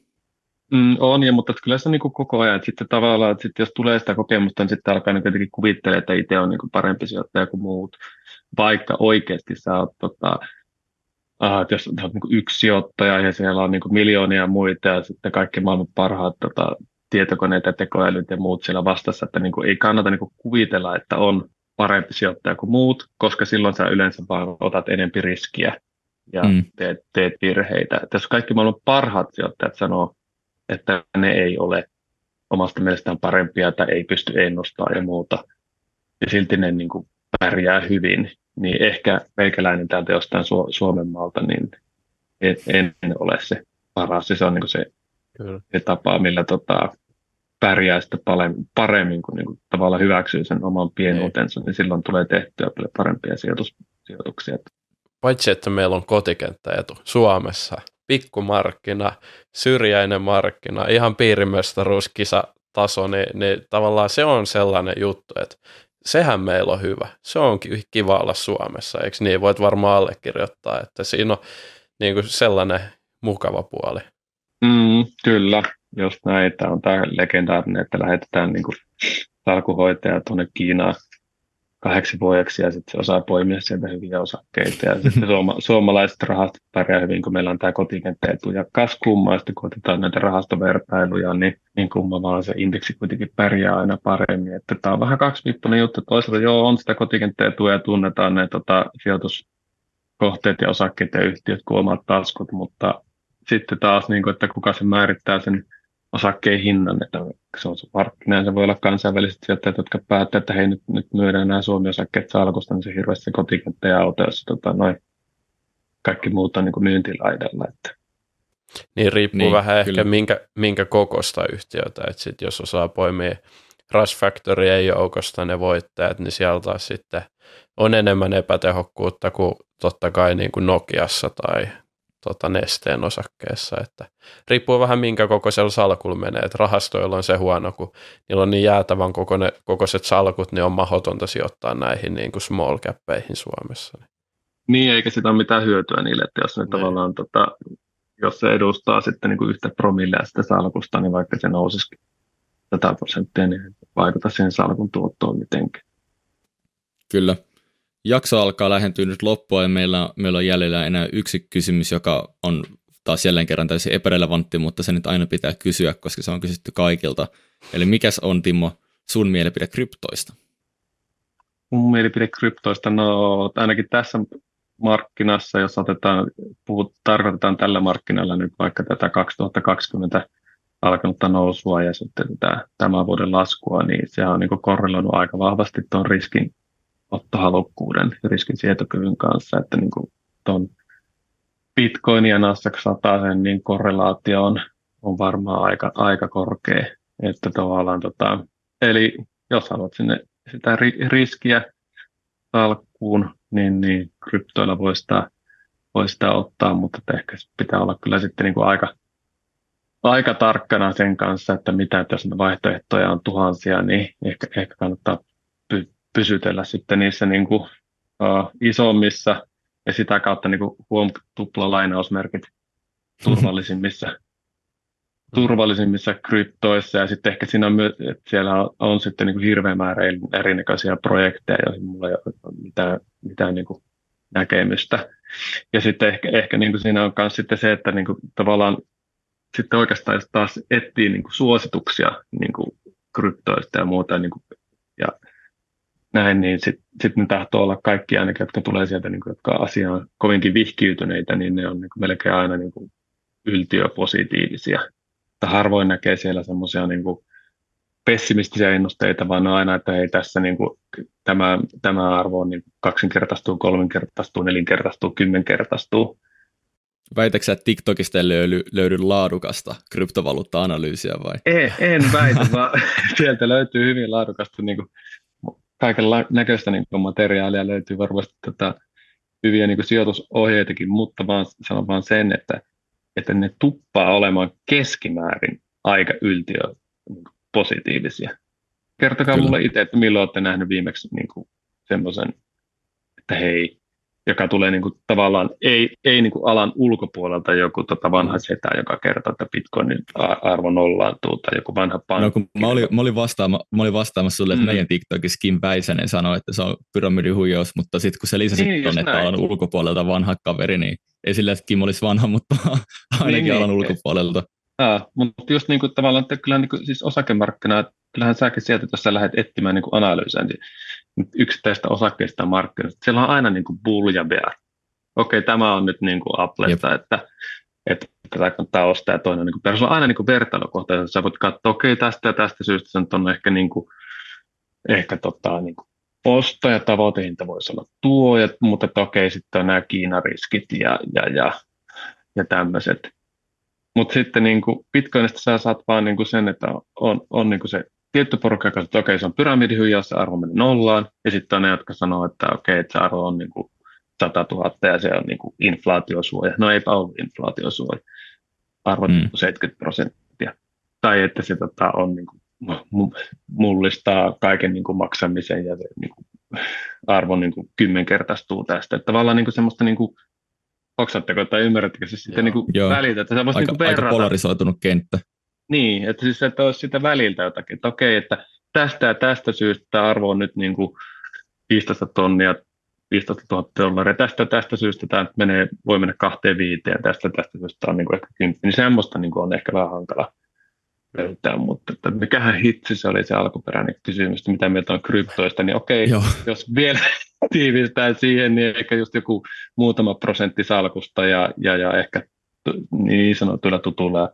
Mm, on, ja, mutta kyllä se on niin kuin koko ajan. Että sitten tavallaan, että sitten jos tulee sitä kokemusta, niin sitten alkaa niin jotenkin kuvittelemaan, että itse on niin kuin parempi sijoittaja kuin muut. Vaikka oikeasti sä oot, tota, äh, että jos olet niin yksi sijoittaja ja siellä on niin kuin miljoonia muita ja sitten kaikki maailman parhaat tota, tietokoneet ja tekoälyt ja muut siellä vastassa, että niin kuin ei kannata niin kuin kuvitella, että on parempi sijoittaja kuin muut, koska silloin sä yleensä vaan otat enempi riskiä ja mm. teet, teet virheitä. Että jos kaikki maailman parhaat sijoittajat sanoo, että ne ei ole omasta mielestään parempia tai ei pysty ennustamaan ja muuta. Ja silti ne niin kuin pärjää hyvin. Niin ehkä meikäläinen täältä jostain Su- Suomen maalta, niin en, en ole se paras. Se on niin kuin se, se tapa, millä tota, pärjää sitä paremmin, paremmin kun niin kuin tavallaan hyväksyy sen oman pienuutensa, niin silloin tulee tehtyä paljon parempia sijoitus, sijoituksia. Paitsi, että meillä on kotikenttäetu Suomessa, pikkumarkkina, syrjäinen markkina, ihan piirimestaruuskisa taso, niin, niin tavallaan se on sellainen juttu, että sehän meillä on hyvä. Se on kiva olla Suomessa, eikö niin? Voit varmaan allekirjoittaa, että siinä on niin kuin sellainen mukava puoli. Mm, kyllä, just näin. Tämä on tämä legendaarinen, että lähetetään niin kuin salkuhoitaja tuonne Kiinaan kahdeksi vuodeksi ja sitten se osaa poimia sieltä hyviä osakkeita. Ja sitten suoma, suomalaiset rahastot pärjää hyvin, kun meillä on tämä kotikenttäetu. Ja kas kummaa, sitten kun otetaan näitä rahastovertailuja, niin, niin kumma vaan se indeksi kuitenkin pärjää aina paremmin. Että tämä on vähän kaksiviippunen juttu. Toisaalta joo, on sitä kotikenttäetua ja tunnetaan ne tota, sijoituskohteet ja osakkeet ja yhtiöt kuin omat taskut, mutta sitten taas, niin kuin, että kuka se määrittää sen osakkeen hinnan, että se on se markkina, se voi olla kansainväliset sijoittajat, jotka päättävät, että hei nyt, nyt myydään nämä Suomi-osakkeet salkusta, niin se hirveästi kotikenttä ja auto, jos tota, noin kaikki muut on niin kuin myyntilaidalla. Että. Niin riippuu niin, vähän kyllä. ehkä minkä, minkä kokosta yhtiötä, että sit jos osaa poimia Rush Factory joukosta ne voittajat, niin sieltä taas sitten on enemmän epätehokkuutta kuin totta kai niin kuin Nokiassa tai tota, nesteen osakkeessa, että riippuu vähän minkä kokoisella salkulla menee, että rahastoilla on se huono, kun niillä on niin jäätävän kokoine, kokoiset salkut, niin on mahdotonta sijoittaa näihin niin kuin small cappeihin Suomessa. Niin, eikä sitä ole mitään hyötyä niille, että jos ne niin. tavallaan, tota, jos se edustaa sitten niin kuin yhtä promillea sitä salkusta, niin vaikka se nousisikin 100 prosenttia, niin vaikuta siihen salkun tuottoon mitenkään. Kyllä jakso alkaa lähentyä nyt loppua ja meillä, meillä on jäljellä enää yksi kysymys, joka on taas jälleen kerran täysin epärelevantti, mutta se nyt aina pitää kysyä, koska se on kysytty kaikilta. Eli mikäs on, Timo, sun mielipide kryptoista? Mun mielipide kryptoista, no ainakin tässä markkinassa, jos otetaan, puhut, tarkoitetaan tällä markkinalla nyt vaikka tätä 2020 alkanutta nousua ja sitten tätä tämän vuoden laskua, niin se on niin korreloinut aika vahvasti tuon riskin ottohalukkuuden ja riskin sietokyvyn kanssa, että niin kuin ton Bitcoin ja Nasdaq sen niin korrelaatio on, on varmaan aika, aika korkea. Että tavallaan, tota, eli jos haluat sinne sitä ri, riskiä salkkuun, niin, niin kryptoilla voi sitä, voi sitä ottaa, mutta ehkä pitää olla kyllä sitten niin kuin aika, aika tarkkana sen kanssa, että mitä, että jos vaihtoehtoja on tuhansia, niin ehkä, ehkä kannattaa pysytellä sitten niissä niin kuin, uh, isommissa ja sitä kautta niin kuin huom tupla lainausmerkit turvallisimmissa, turvallisimmissa kryptoissa ja sitten ehkä siinä on myös, että siellä on, on sitten niin kuin hirveä määrä erinäköisiä projekteja, joihin mulla ei ole mitään, mitään niin kuin näkemystä. Ja sitten ehkä, ehkä niin kuin siinä on myös sitten se, että niin kuin tavallaan sitten oikeastaan jos taas etsii niin kuin suosituksia niin kuin kryptoista ja muuta niin kuin, ja näin, niin sitten sit ne tahtoo olla kaikki ainakin, jotka tulee sieltä, niin kuin, jotka asiaan kovinkin vihkiytyneitä, niin ne on niin kuin, melkein aina niin kuin, yltiöpositiivisia. Että harvoin näkee siellä semmoisia niin kuin, pessimistisiä ennusteita, vaan on aina, että ei tässä niin kuin, tämä, tämä arvo on niin kaksinkertaistuu, kolminkertaistuu, nelinkertaistuu, kymmenkertaistuu. Väitäksä, että TikTokista ei löydy, löydy laadukasta kryptovaluutta-analyysiä vai? Ei, en väitä, vaan sieltä löytyy hyvin laadukasta niin kuin, kaiken näköistä niin materiaalia löytyy varmasti tota, hyviä niin sijoitusohjeitakin, mutta vaan, sanon vaan sen, että, että ne tuppaa olemaan keskimäärin aika yltiö niin positiivisia. Kertokaa Kyllä. mulle itse, että milloin olette nähnyt viimeksi niin semmoisen, että hei, joka tulee niin kuin, tavallaan ei, ei niin kuin alan ulkopuolelta joku tota vanha mm. setä, joka kertoo, että bitcoinin arvo nollaantuu tai joku vanha pankki. No, kun mä, olin, mä, olin vastaama, mä olin vastaamassa sulle, että mm. meidän TikTokissa Kim Väisänen sanoi, että se on pyramidihuijaus, mutta sitten kun se lisäsi niin, tuonne, että alan ulkopuolelta vanha kaveri, niin ei sillä, että Kim olisi vanha, mutta ainakin niin, alan niin. ulkopuolelta. Ja, mutta just niin kuin tavallaan, että kyllä niin kuin, siis osakemarkkinat, kyllähän säkin sieltä, jos sä lähdet etsimään niin analyysiä niin yksittäistä osakkeista markkinoista, siellä on aina niin kuin bull ja bear. Okei, tämä on nyt niin kuin Applesta, että, että tätä kannattaa ostaa. Ja toinen niin kuin, on aina niin kuin vertailukohta, sä voit katsoa, okei, tästä ja tästä syystä se on ehkä, niin kuin, ehkä tota, niin kuin osto- ja tavoitehinta voisi olla tuo, ja, mutta että okei, sitten on nämä Kiinariskit ja, ja, ja, ja tämmöiset. Mutta sitten niin kuin Bitcoinista sä saat vaan niin kuin sen, että on, on niin kuin se tietty porukka, joka että okei, se on pyramidihyijäys, se arvo meni nollaan, ja sitten on ne, jotka sanoo, että okei, että se arvo on niin kuin 100 000 ja se on niin kuin inflaatiosuoja. No eipä ollut inflaatiosuoja. Arvo mm. 70 prosenttia. Tai että se tota, on niin kuin, mullistaa kaiken niin kuin maksamisen ja se niin kuin, arvo niin kuin kymmenkertaistuu tästä. Että tavallaan niin kuin semmoista niin kuin, oksatteko tai ymmärrättekö se sitten niin kuin välitä, että aika, niin kuin aika polarisoitunut kenttä. Niin, että siis että olisi sitä väliltä jotakin, että okei, että tästä ja tästä syystä tämä arvo on nyt niin kuin 15 tonnia, 15 000 dollaria, tästä tästä syystä tämä menee, voi mennä kahteen viiteen, tästä tästä syystä on niin kuin ehkä kymppi, niin semmoista niin kuin on ehkä vähän hankala löytää, mutta että mikähän hitsi se oli se alkuperäinen kysymys, mitä mieltä on kryptoista, niin okei, Joo. jos vielä tiivistää siihen, niin ehkä just joku muutama prosentti salkusta ja, ja, ja ehkä niin sanotuilla tutuilla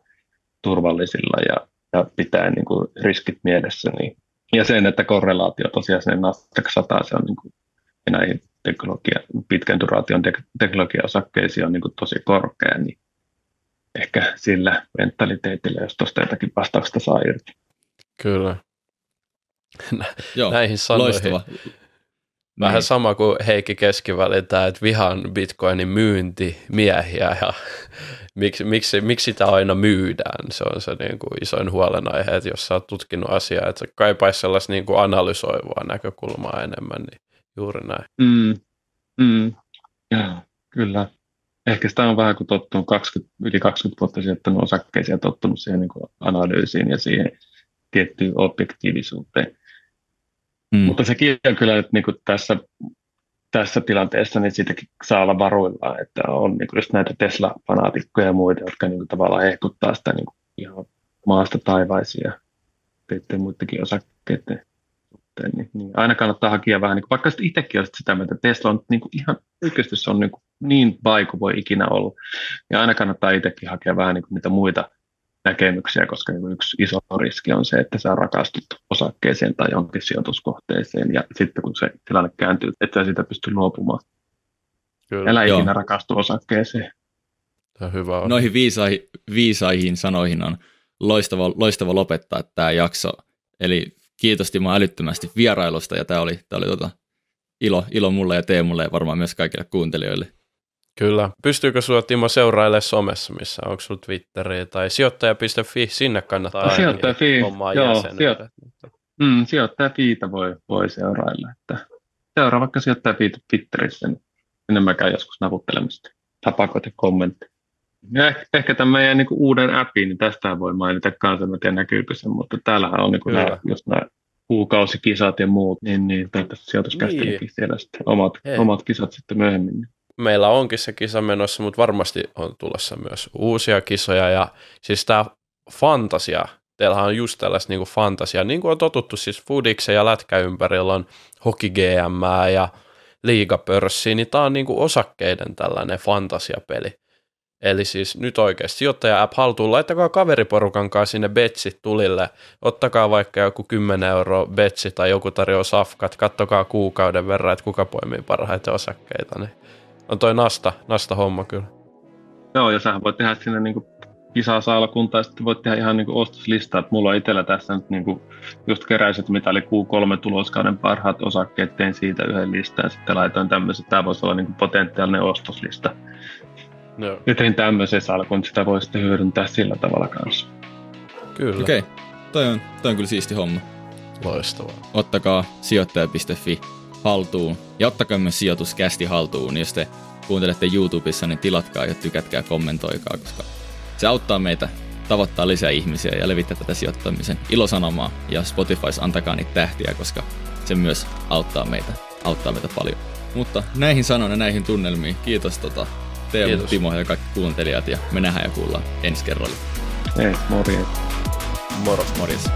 turvallisilla ja, ja pitää niin kuin riskit mielessä. Niin. Ja sen, että korrelaatio tosiaan sinne Nasdaq 100, se on niin kuin, näihin teknologia, pitkän duraation tek- teknologiaosakkeisiin on niin kuin tosi korkea, niin ehkä sillä mentaliteetillä, jos tuosta jotakin vastausta saa irti. Kyllä. Joo, Näihin sanoihin. Loistava. Vähän niin. sama kuin Heikki Keskiväliltä, että vihan bitcoinin myynti miehiä ja miksi, miksi, miksi sitä aina myydään. Se on se niin kuin isoin huolenaihe, että jos sä oot tutkinut asiaa, että kaipaisi sellaista niin kuin analysoivaa näkökulmaa enemmän, niin juuri näin. Mm. Mm. Ja, kyllä. Ehkä sitä on vähän kuin tottunut 20, yli 20 vuotta sijoittanut osakkeisiin ja tottunut siihen niin kuin analyysiin ja siihen tiettyyn objektiivisuuteen. Mm. Mutta sekin on kyllä nyt niin kuin tässä, tässä tilanteessa, niin siitäkin saa olla varuillaan, että on niin kuin just näitä Tesla-fanaatikkoja ja muita, jotka niin kuin tavallaan hehkuttaa sitä niin kuin ihan maasta taivaisia teiden muidenkin osakkeiden suhteen. Niin, niin aina kannattaa hakea vähän, niin kuin, vaikka itsekin olisit sitä mieltä, että Tesla on niin kuin ihan oikeasti se on niin, kuin niin vaiku voi ikinä olla. Ja aina kannattaa itsekin hakea vähän niin kuin niitä muita näkemyksiä, koska niin yksi iso riski on se, että sä rakastut osakkeeseen tai jonkin sijoituskohteeseen ja sitten kun se tilanne kääntyy, että sä siitä pysty luopumaan. Kyllä. Älä Joo. ikinä rakastu osakkeeseen. Tämä hyvä on. Noihin viisaihin, viisaihin sanoihin on loistava, loistava lopettaa tämä jakso. Eli kiitos Timo älyttömästi vierailusta ja tämä oli, tämä oli tota, ilo, ilo mulle ja Teemulle ja varmaan myös kaikille kuuntelijoille. Kyllä. Pystyykö sulla Timo seurailemaan somessa, missä onko sulla Twitteri tai sijoittaja.fi, sinne kannattaa sijoittaja.fi, joo, sijo- mm, sijoittaja.fiitä voi, voi seurailla. Että seuraa vaikka sijoittaja.fi Twitterissä, niin sinne mä käyn joskus naputtelemassa tapakot ja kommentti. Ja ehkä, ehkä tämän meidän niin uuden appin, niin tästä voi mainita kanssa, mä tiedän näkyykö se, mutta täällähän on niin kuin nämä, just nämä kuukausikisat ja muut, niin, niin sijoituskästelykin niin. siellä sitten omat, omat kisat sitten myöhemmin. Meillä onkin se kisa menossa, mutta varmasti on tulossa myös uusia kisoja. Ja siis tämä fantasia, teillähän on just tällaista niin kuin fantasia, niin kuin on totuttu siis Foodiksen ja Lätkä ympärillä on Hockey GM ja liigapörssi, niin tämä on niin kuin osakkeiden tällainen fantasiapeli. Eli siis nyt oikeasti sijoittaja-app haltuun, laittakaa kaveriporukan kanssa sinne betsit tulille, ottakaa vaikka joku 10 euro betsi tai joku tarjoaa safkat, kattokaa kuukauden verran, että kuka poimii parhaiten osakkeita, niin on toi nasta, nasta homma kyllä. Joo, ja sähän voit tehdä sinne niin kisaa salkunta, ja sitten voit tehdä ihan niin ostoslistaa, että mulla on itsellä tässä nyt niin kuin just keräiset, mitä oli Q3 tuloskauden parhaat osakkeet, tein siitä yhden listan, ja sitten laitoin tämmöisen, tämä voisi olla niin kuin potentiaalinen ostoslista. No. Ja tein tämmöisen salkun, sitä voi sitten hyödyntää sillä tavalla kanssa. Kyllä. Okei, okay. toi, on, toi on kyllä siisti homma. Loistavaa. Ottakaa sijoittaja.fi haltuun ja ottakaa myös sijoituskästi haltuun. Jos te kuuntelette YouTubessa, niin tilatkaa ja tykätkää, kommentoikaa, koska se auttaa meitä tavoittaa lisää ihmisiä ja levittää tätä sijoittamisen ilosanomaa. Ja Spotifys antakaa niitä tähtiä, koska se myös auttaa meitä, auttaa meitä paljon. Mutta näihin sanoin ja näihin tunnelmiin, kiitos tota, Teemu, kiitos. Timo ja kaikki kuuntelijat ja me nähdään ja kuullaan ensi kerralla. Hei, morjens. Moro. Morjens.